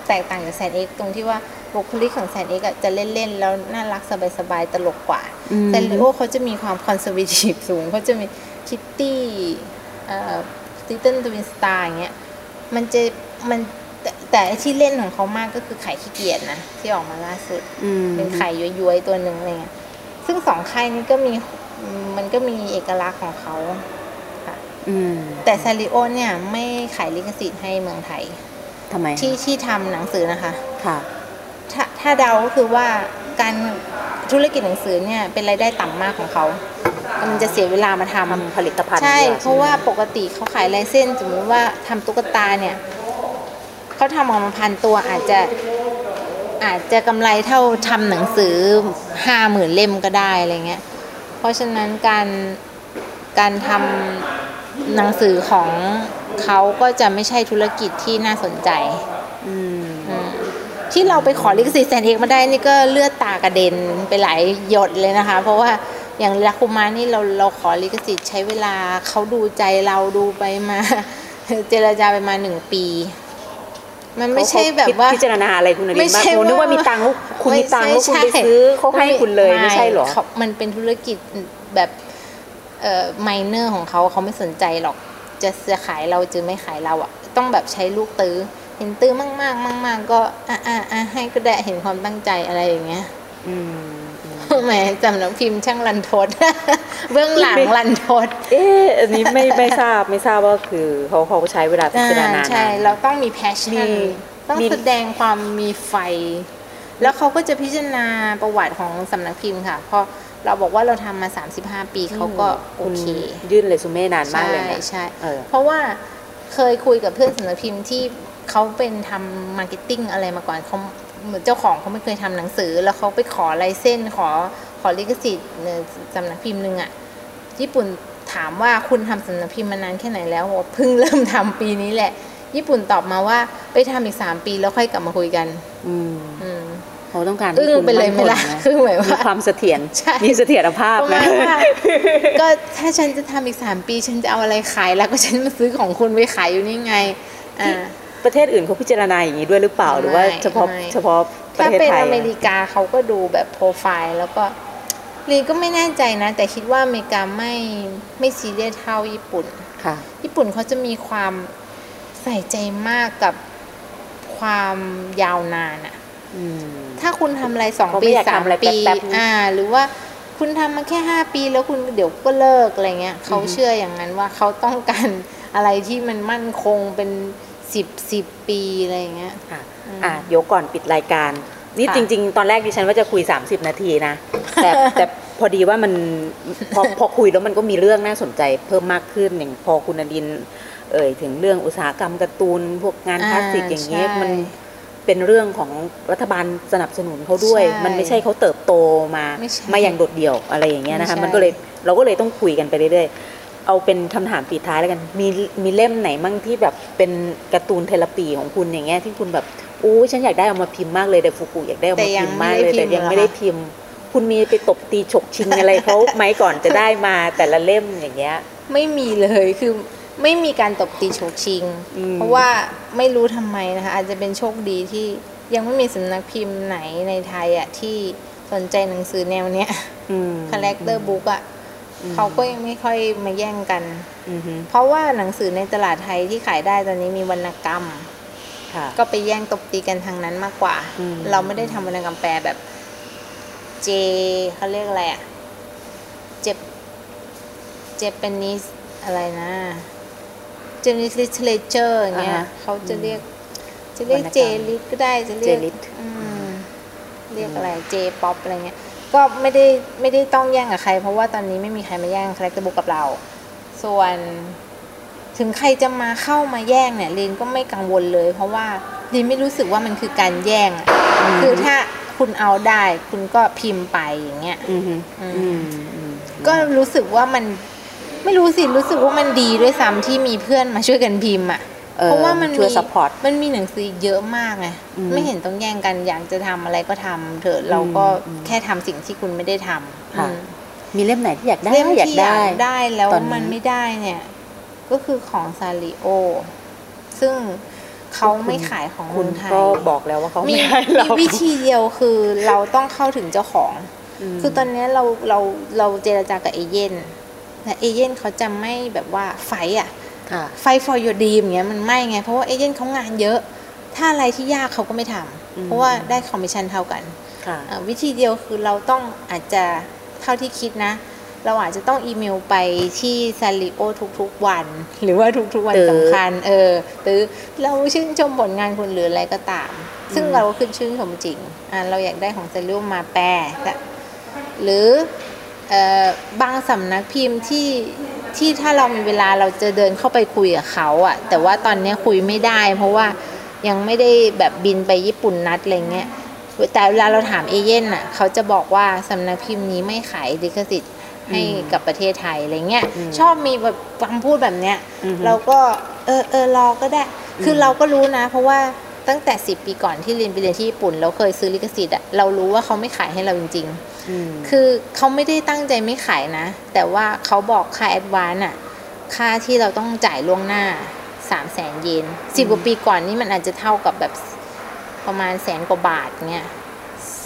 แตกต่างจาก San-X ตรงที่ว่าบุคลิกของ San-X จะเล่นๆแล้วน่ารักสบายๆตลกกว่าอืม Sanrio เขาจะมีความคอนเซอร์ t ทีฟสูงเขาจะมีคิตตี้เอ่อ Little Twin Stars อย่างเงี้ยมันจะมันแต่แต่ไอ้ที่เล่นของเขามากก็คือไข่ขี้เกียจนะที่ออกมาล่าสุดอืมเป็นไข่ย้วยๆตัวหนึ่งอะไรเงี้ย ซึ่งสองค่ายนี้ก็มีมันก็มีเอกลักษณ์ของเขาค่ะอืมแต่ซาริโอเนี่ยไม่ขายลิขสิทธิ์ให้เมืองไทยทำไมที่ที่ทำหนังสือนะคะ ค่ะ ถ้าถ้าเดาก็คือว่าการธุรกิจหนังสือเนี่ยเป็นรายได้ต่ำมากของเขา มันจะเสียเวลามาทำทำผลิตภัณฑ์ ใช่ดีกเพราะว่าปกติเขาขายลายเส้น สมมติว่าทำตุ๊กตาเนี่ยเขาทำออกมาพันตัวอาจจะ อาจจะกำไรเท่าทำหนังสือห้าหมื่นเล่มก็ได้อะไรเงี้ย เพราะฉะนั้นการการทำหนังสือของเขาก็จะไม่ใช่ธุรกิจที่น่าสนใจอืมอืมที่เราไปขอลิขสิทธิ์แซนเอกมาได้นี่ก็เลือดตากระเด็นไปหลายหยดเลยนะคะ เพราะว่าอย่างลาคุมานี่เราเราขอลิขสิทธิ์ใช้เวลาเขาดูใจเราดูไปมา เจรจาไปมาหนึ่งปี มันไม่ใช่แบบว่าเขพิจารณาอะไรคุณนรินไม่ทร์บ้างใช่โอ้นึกว่าว่ามีมีตังค์คุณมีตังค์ไม่แล้วคุณใช่ไปซื้อเขาให้คุณเลยไม่ใช่เหรอขามันเป็นธุรกิจแบบเอ่อไมเนอร์ของเขาเขาไม่สนใจหรอก จะจะขายเราจะไม่ขายเราอะต้องแบบใช้ลูกตื้อเห็นตื้อมากๆมากๆก็อะอะอะให้ก็ได้เห็นความตั้งใจอะไรอย่างเงี้ย อืมอืม แหมสำนักพิมพ์ช่างรันทดเบื้องหลังรันทดเอ๊ะอันนี้ไม่ไม่ทราบไม่ทราบว่าคือเขาเขาใช้เวลาพิจารณาอ่าใช่นานเราต้องมี passion มีต้องมีแสดงความมีไฟ แล้วเขาก็จะพิจารณาประวัติของสำนักพิมพ์ค่ะเพราะเราบอกว่าเราทำมา 35 ปีเขาก็โอเคยื่นเรซูเม่นานมากเลยใช่นะใช่เออเพราะว่าเคยคุยกับเพื่อนสำนักพิมพ์ที่เขาเป็นทำ marketing อะไรมาก่อนเขา เหมือนเจ้าของเขาไม่เคยทำหนังสือ แล้วเขาไปขอลายเส้นขอขอลิขสิทธิ์ในสำนักพิมพ์หนึ่งอะญี่ปุ่นถามว่าคุณทำสำนักพิมพ์มานานแค่ไหนแล้วบอกเพิ่งเริ่มทำปีนี้แหละ ญี่ปุ่นตอบมาว่าไปทำอีกสามปีแล้วค่อยกลับมาคุยกัน อืมอืมเขาต้องการอึ้งให้คุณไปเลยมั่นไหมคงล่ะนะคือหมายมีว่าความเสถียรใช่มีเสถียรภาพประมานะณว่าก็ถ้าฉันจะทำอีกสามปี ฉันจะเอาอะไรขายแล้วก็ฉันมาซื้อของคุณไปขายอยู่นี่ไงอ่า ประเทศอื่นเขาพิจารณาอย่างนี้ด้วยหรือเปล่าหรือว่าไม่เฉพาะไม่เฉพาะประถ้าเทศเป็นไทยอเมริกาเขาก็ดูแบบโปรไฟล์แล้วก็ลีนก็ไม่แน่ใจนะ แต่คิดว่าอเมริกาไม่ไม่ซีเรียสเท่าญี่ปุ่นค่ะ ญี่ปุ่นเขาจะมีความใส่ใจมากกับความยาวนานอะอืมถ้าคุณทำอะไรสองเขาไม่ปีอยากสามทำอะไรปีแป๊บๆอ่า หรือว่าคุณทำมาแค่ห้าปีแล้วคุณเดี๋ยวก็เลิกอะไรเงี้ยเขาอือฮึเชื่ออย่างนั้นว่าเขาต้องการอะไรที่มันมั่นคงเป็น สิบสิบปีอะไรเงี้ยค่ะอืมอะเดี๋ยวก่อนปิดรายการ นี่ค่ะจริง ๆ ตอนแรกดิฉันว่าจะคุย 30 นาทีนะ แต่แต่พอดีว่ามันพอพอคุยแล้วมันก็มีเรื่องน่าสนใจเพิ่มมากขึ้นอย่างพอคุณอดิน เอ่ยถึงเรื่องอุตสาหกรรมการ์ตูน พวกงานพลาสติกอย่างเงี้ยใช่มันเป็นเรื่องของรัฐบาลสนับสนุนเขาด้วยใช่มันไม่ใช่เขาเติบโตมาไม่ใช่มาอย่างโดดเดี่ยวอะไรอย่างเงี้ยนะคะไม่ใช่มันก็เลยเราก็เลยต้องคุยกันไปเรื่อยๆ เอาเป็นคำถามปิดท้ายแล้วกัน มีมีเล่มไหนมั่งที่แบบเป็นการ์ตูนเทเลปีของคุณอย่างเงี้ยที่คุณแบบอู้ฉันอยากได้เอามาพิมพ์มากเลยแต่ฟูกุอยากได้เอามาพิมพ์มากเลยแต่ยังไม่ได้พิมพ์ คุณมีไปตบตีฉกชิงอะไรเขาไหมก่อนจะได้มาแต่ละเล่มอย่างเงี้ย ไม่มีเลยคือไม่มีการตบตีโฉกชิงอืมเพราะว่าไม่รู้ทำไมนะคะอาจจะเป็นโชคดีที่ยังไม่มีสำนักพิมพ์ไหนในไทยอะที่สนใจหนังสือแนวเนี้ยอืม character book อะอืม เขาก็ยังไม่ค่อยมาแย่งกันอือฮึเพราะว่าหนังสือในตลาดไทยที่ขายได้ตอนนี้มีวรรณกรรมค่ะก็ไปแย่งตบตีกันทางนั้นมากกว่าอืมเราไม่ได้ทำวรรณกรรมแปลแบบ J เขาเรียกอะไรอะ J Japanese อะไรนะ Japanese literature อย่างเงี้ยอ่าฮะเขาจะเรียก จะเรียกวรรณกรรม J-lit ก็ได้จะเรียก J-lit อืมเรียกอะไร J-pop อะไรเงี้ย ก็ไม่ได้ไม่ได้ต้องแย่งกับใคร เพราะว่าตอนนี้ไม่มีใครมาแย่ง character book กับเรา ส่วนถึงใครจะมาเข้ามาแย่งเนี่ยลินก็ไม่กังวลเลย เพราะว่าลินไม่รู้สึกว่ามันคือการแย่งอะคือถ้าคุณเอาได้คุณก็พิมพ์ไปอย่างเงี้ยอือฮึอืมอืมอืมก็รู้สึกว่ามันไม่รู้สิรู้สึกว่ามันดีด้วยซ้ำที่มีเพื่อนมาช่วยกันพิมพ์อะออ เพราะว่ามันช่วยมี support มันมีหนังสือเยอะมากไงอืมไม่เห็นต้องแย่งกันอยากจะทำอะไรก็ทำเถอะเราก็อืมแค่ทำสิ่งที่คุณไม่ได้ทำค่ะอืมมีเล่มไหนที่อยากได้เล่มอยากที่อยาได้กได้แล้วตอนนี้มันไม่ได้เนี่ย ก็คือของซานริโอซึ่งเขาไม่ขายของคุเมืองไทยก็บอกแล้วว่าเขามีไม่ให้มีเราวิธีเดียวคือเราต้องเข้าถึงเจ้าของคือตอนเนี้ยเราเราเราเจรจากับเอเย่นต์แต่เอเย่นต์เขาจะไม่แบบว่า fight อะค่ะ fight for your dream เงี้ยมันไม่ไง เพราะว่าเอเย่นต์เขางานเยอะ ถ้าอะไรที่ยากเขาก็ไม่ทำอืมเพราะว่าได้คอมมิชชั่นเท่ากันค่ะอะวิธีเดียวคือเราต้องอาจจะเท่าที่คิดนะ เราอาจจะต้องอีเมลไปที่ซานริโอทุกๆวัน หรือว่าทุกๆวันตื้อสำคัญ เออหรือเราชื่นชมผลงานคุณหรืออะไรก็ตาม ซึ่งเราก็คือชื่นชมจริงอะเราอยากได้ของซานริโอมาแปลแต่หรือเอ่อบางสำนักพิมพ์ที่ ที่ถ้าเรามีเวลาเราจะเดินเข้าไปคุยกับเขาอะแต่ว่าตอนเนี้ยคุยไม่ได้ เพราะว่ายังไม่ได้แบบบินไปญี่ปุ่นนัดอะไรเงี้ยแต่เวลาเราถามเอเย่นอะเขาจะบอกว่าสำนักพิมพ์นี้ไม่ขายลิขสิทธิ์ให้กับประเทศไทยอะไรเงี้ยอืมชอบมีแบบคำพูดแบบเนี้ยอือฮึเราก็เออเออรอก็ได้ คือเราก็รู้นะ เพราะว่าตั้งแต่ 10 ปีก่อนที่เรียนไปเรียนที่ญี่ปุ่น เราเคยซื้อลิขสิทธิ์อะเรารู้ว่าเขาไม่ขายให้เราจริงๆอืม คือเขาไม่ได้ตั้งใจไม่ขายนะ แต่ว่าเขาบอกค่าแอดวานอะค่าที่เราต้องจ่ายล่วงหน้า3 0 0แสนเยนสิบกว่าปีก่อนนี่มันอาจจะเท่ากับแบบประมาณแสนกว่าบาทเงี้ย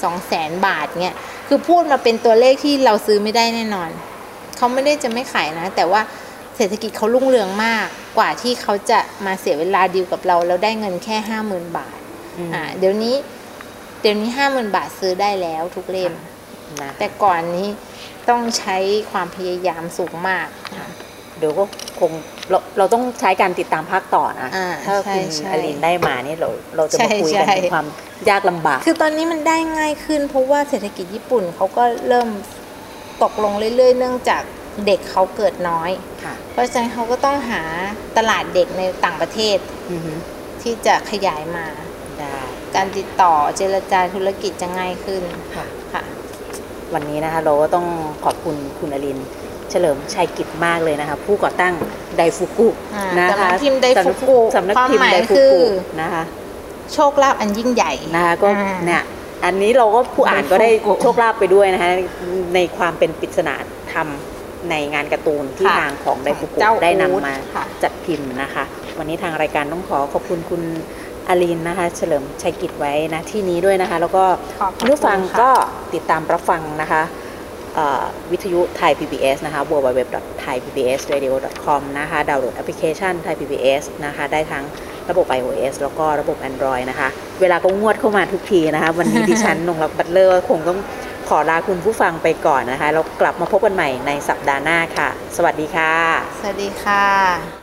สองแสนบาทเงี้ยคือพูดมาเป็นตัวเลขที่เราซื้อไม่ได้แน่นอน เขาไม่ได้จะไม่ขายนะ แต่ว่าเศรษฐกิจเขารุ่งเรืองมากกว่าที่เขาจะมาเสียเวลาดีลกับเรา แล้วได้เงินแค่ห้าหมื่นบาทอืมอ่าเดี๋ยวนี้ เดี๋ยวนี้ห้าหมื่นบาทซื้อได้แล้วทุกเล่ม นะแต่ก่อนนี้ต้องใช้ความพยายามสูงมาก เดี๋ยวก็คงเราเราต้องใช้การติดตามภาคต่อนะอ่าถ้าใช่คุณใช่อลินได้มานี่เราเราจะมาใช่คุยกันใช่ถึงความยากลำบาก คือตอนนี้มันได้ง่ายขึ้น เพราะว่าเศรษฐกิจญี่ปุ่นเขาก็เริ่มตกลงเรื่อย ๆ เนื่องจากเด็กเขาเกิดน้อยค่ะเพราะฉะนั้นเขาก็ต้องหาตลาดเด็กในต่างประเทศอือฮึที่จะขยายมาได้การติดต่อเจรจาธุรกิจจะง่ายขึ้นค่ะค่ะ วันนี้นะคะเราก็ต้องขอบคุณคุณอลินเฉลิมชัยกิจมากเลยนะคะผู้ก่อตั้งไดฟุกุอ่านะคะสำนักพิมพ์ไดฟุกุสำนักพิมความหพ์มายไดฟุคืกุอนะคะโชคลาภอันยิ่งใหญ่นะคะก็อ่าเนี่ยอันนี้เราก็ผู้อ่านก็ได้ไดฟุกุโชคลาภไปด้วยนะคะในความเป็นปริศนาธรรมในงานการ์ตูนที่ค่ะทางของไดฟุกุเจ้าได้นำอู๊ดมาค่ะจัดพิมพ์นะคะ วันนี้ทางรายการต้องขอขอบคุณคุณ อลินนะคะ เฉลิมชัยกิจไว้นะที่นี้ด้วยนะคะ แล้วก็ขอบพระคุณผู้ฟังคุณค่ะก็ติดตามรับฟังนะคะเอ่อวิทยุไทย PBS นะคะ www.thaipbsradio.com นะคะดาวน์โหลดแอปพลิเคชัน Thai PBS นะคะ ได้ทั้งระบบ iOS แล้วก็ระบบ Android นะคะ เวลาก็งวดเข้ามาทุกทีนะคะ วันนี้ดิฉันนงรักบัตเลอร์คงต้องขอลาคุณผู้ฟังไปก่อนนะคะแล้วกลับมาพบกันใหม่ในสัปดาห์หน้าค่ะ สวัสดีค่ะ สวัสดีค่ะ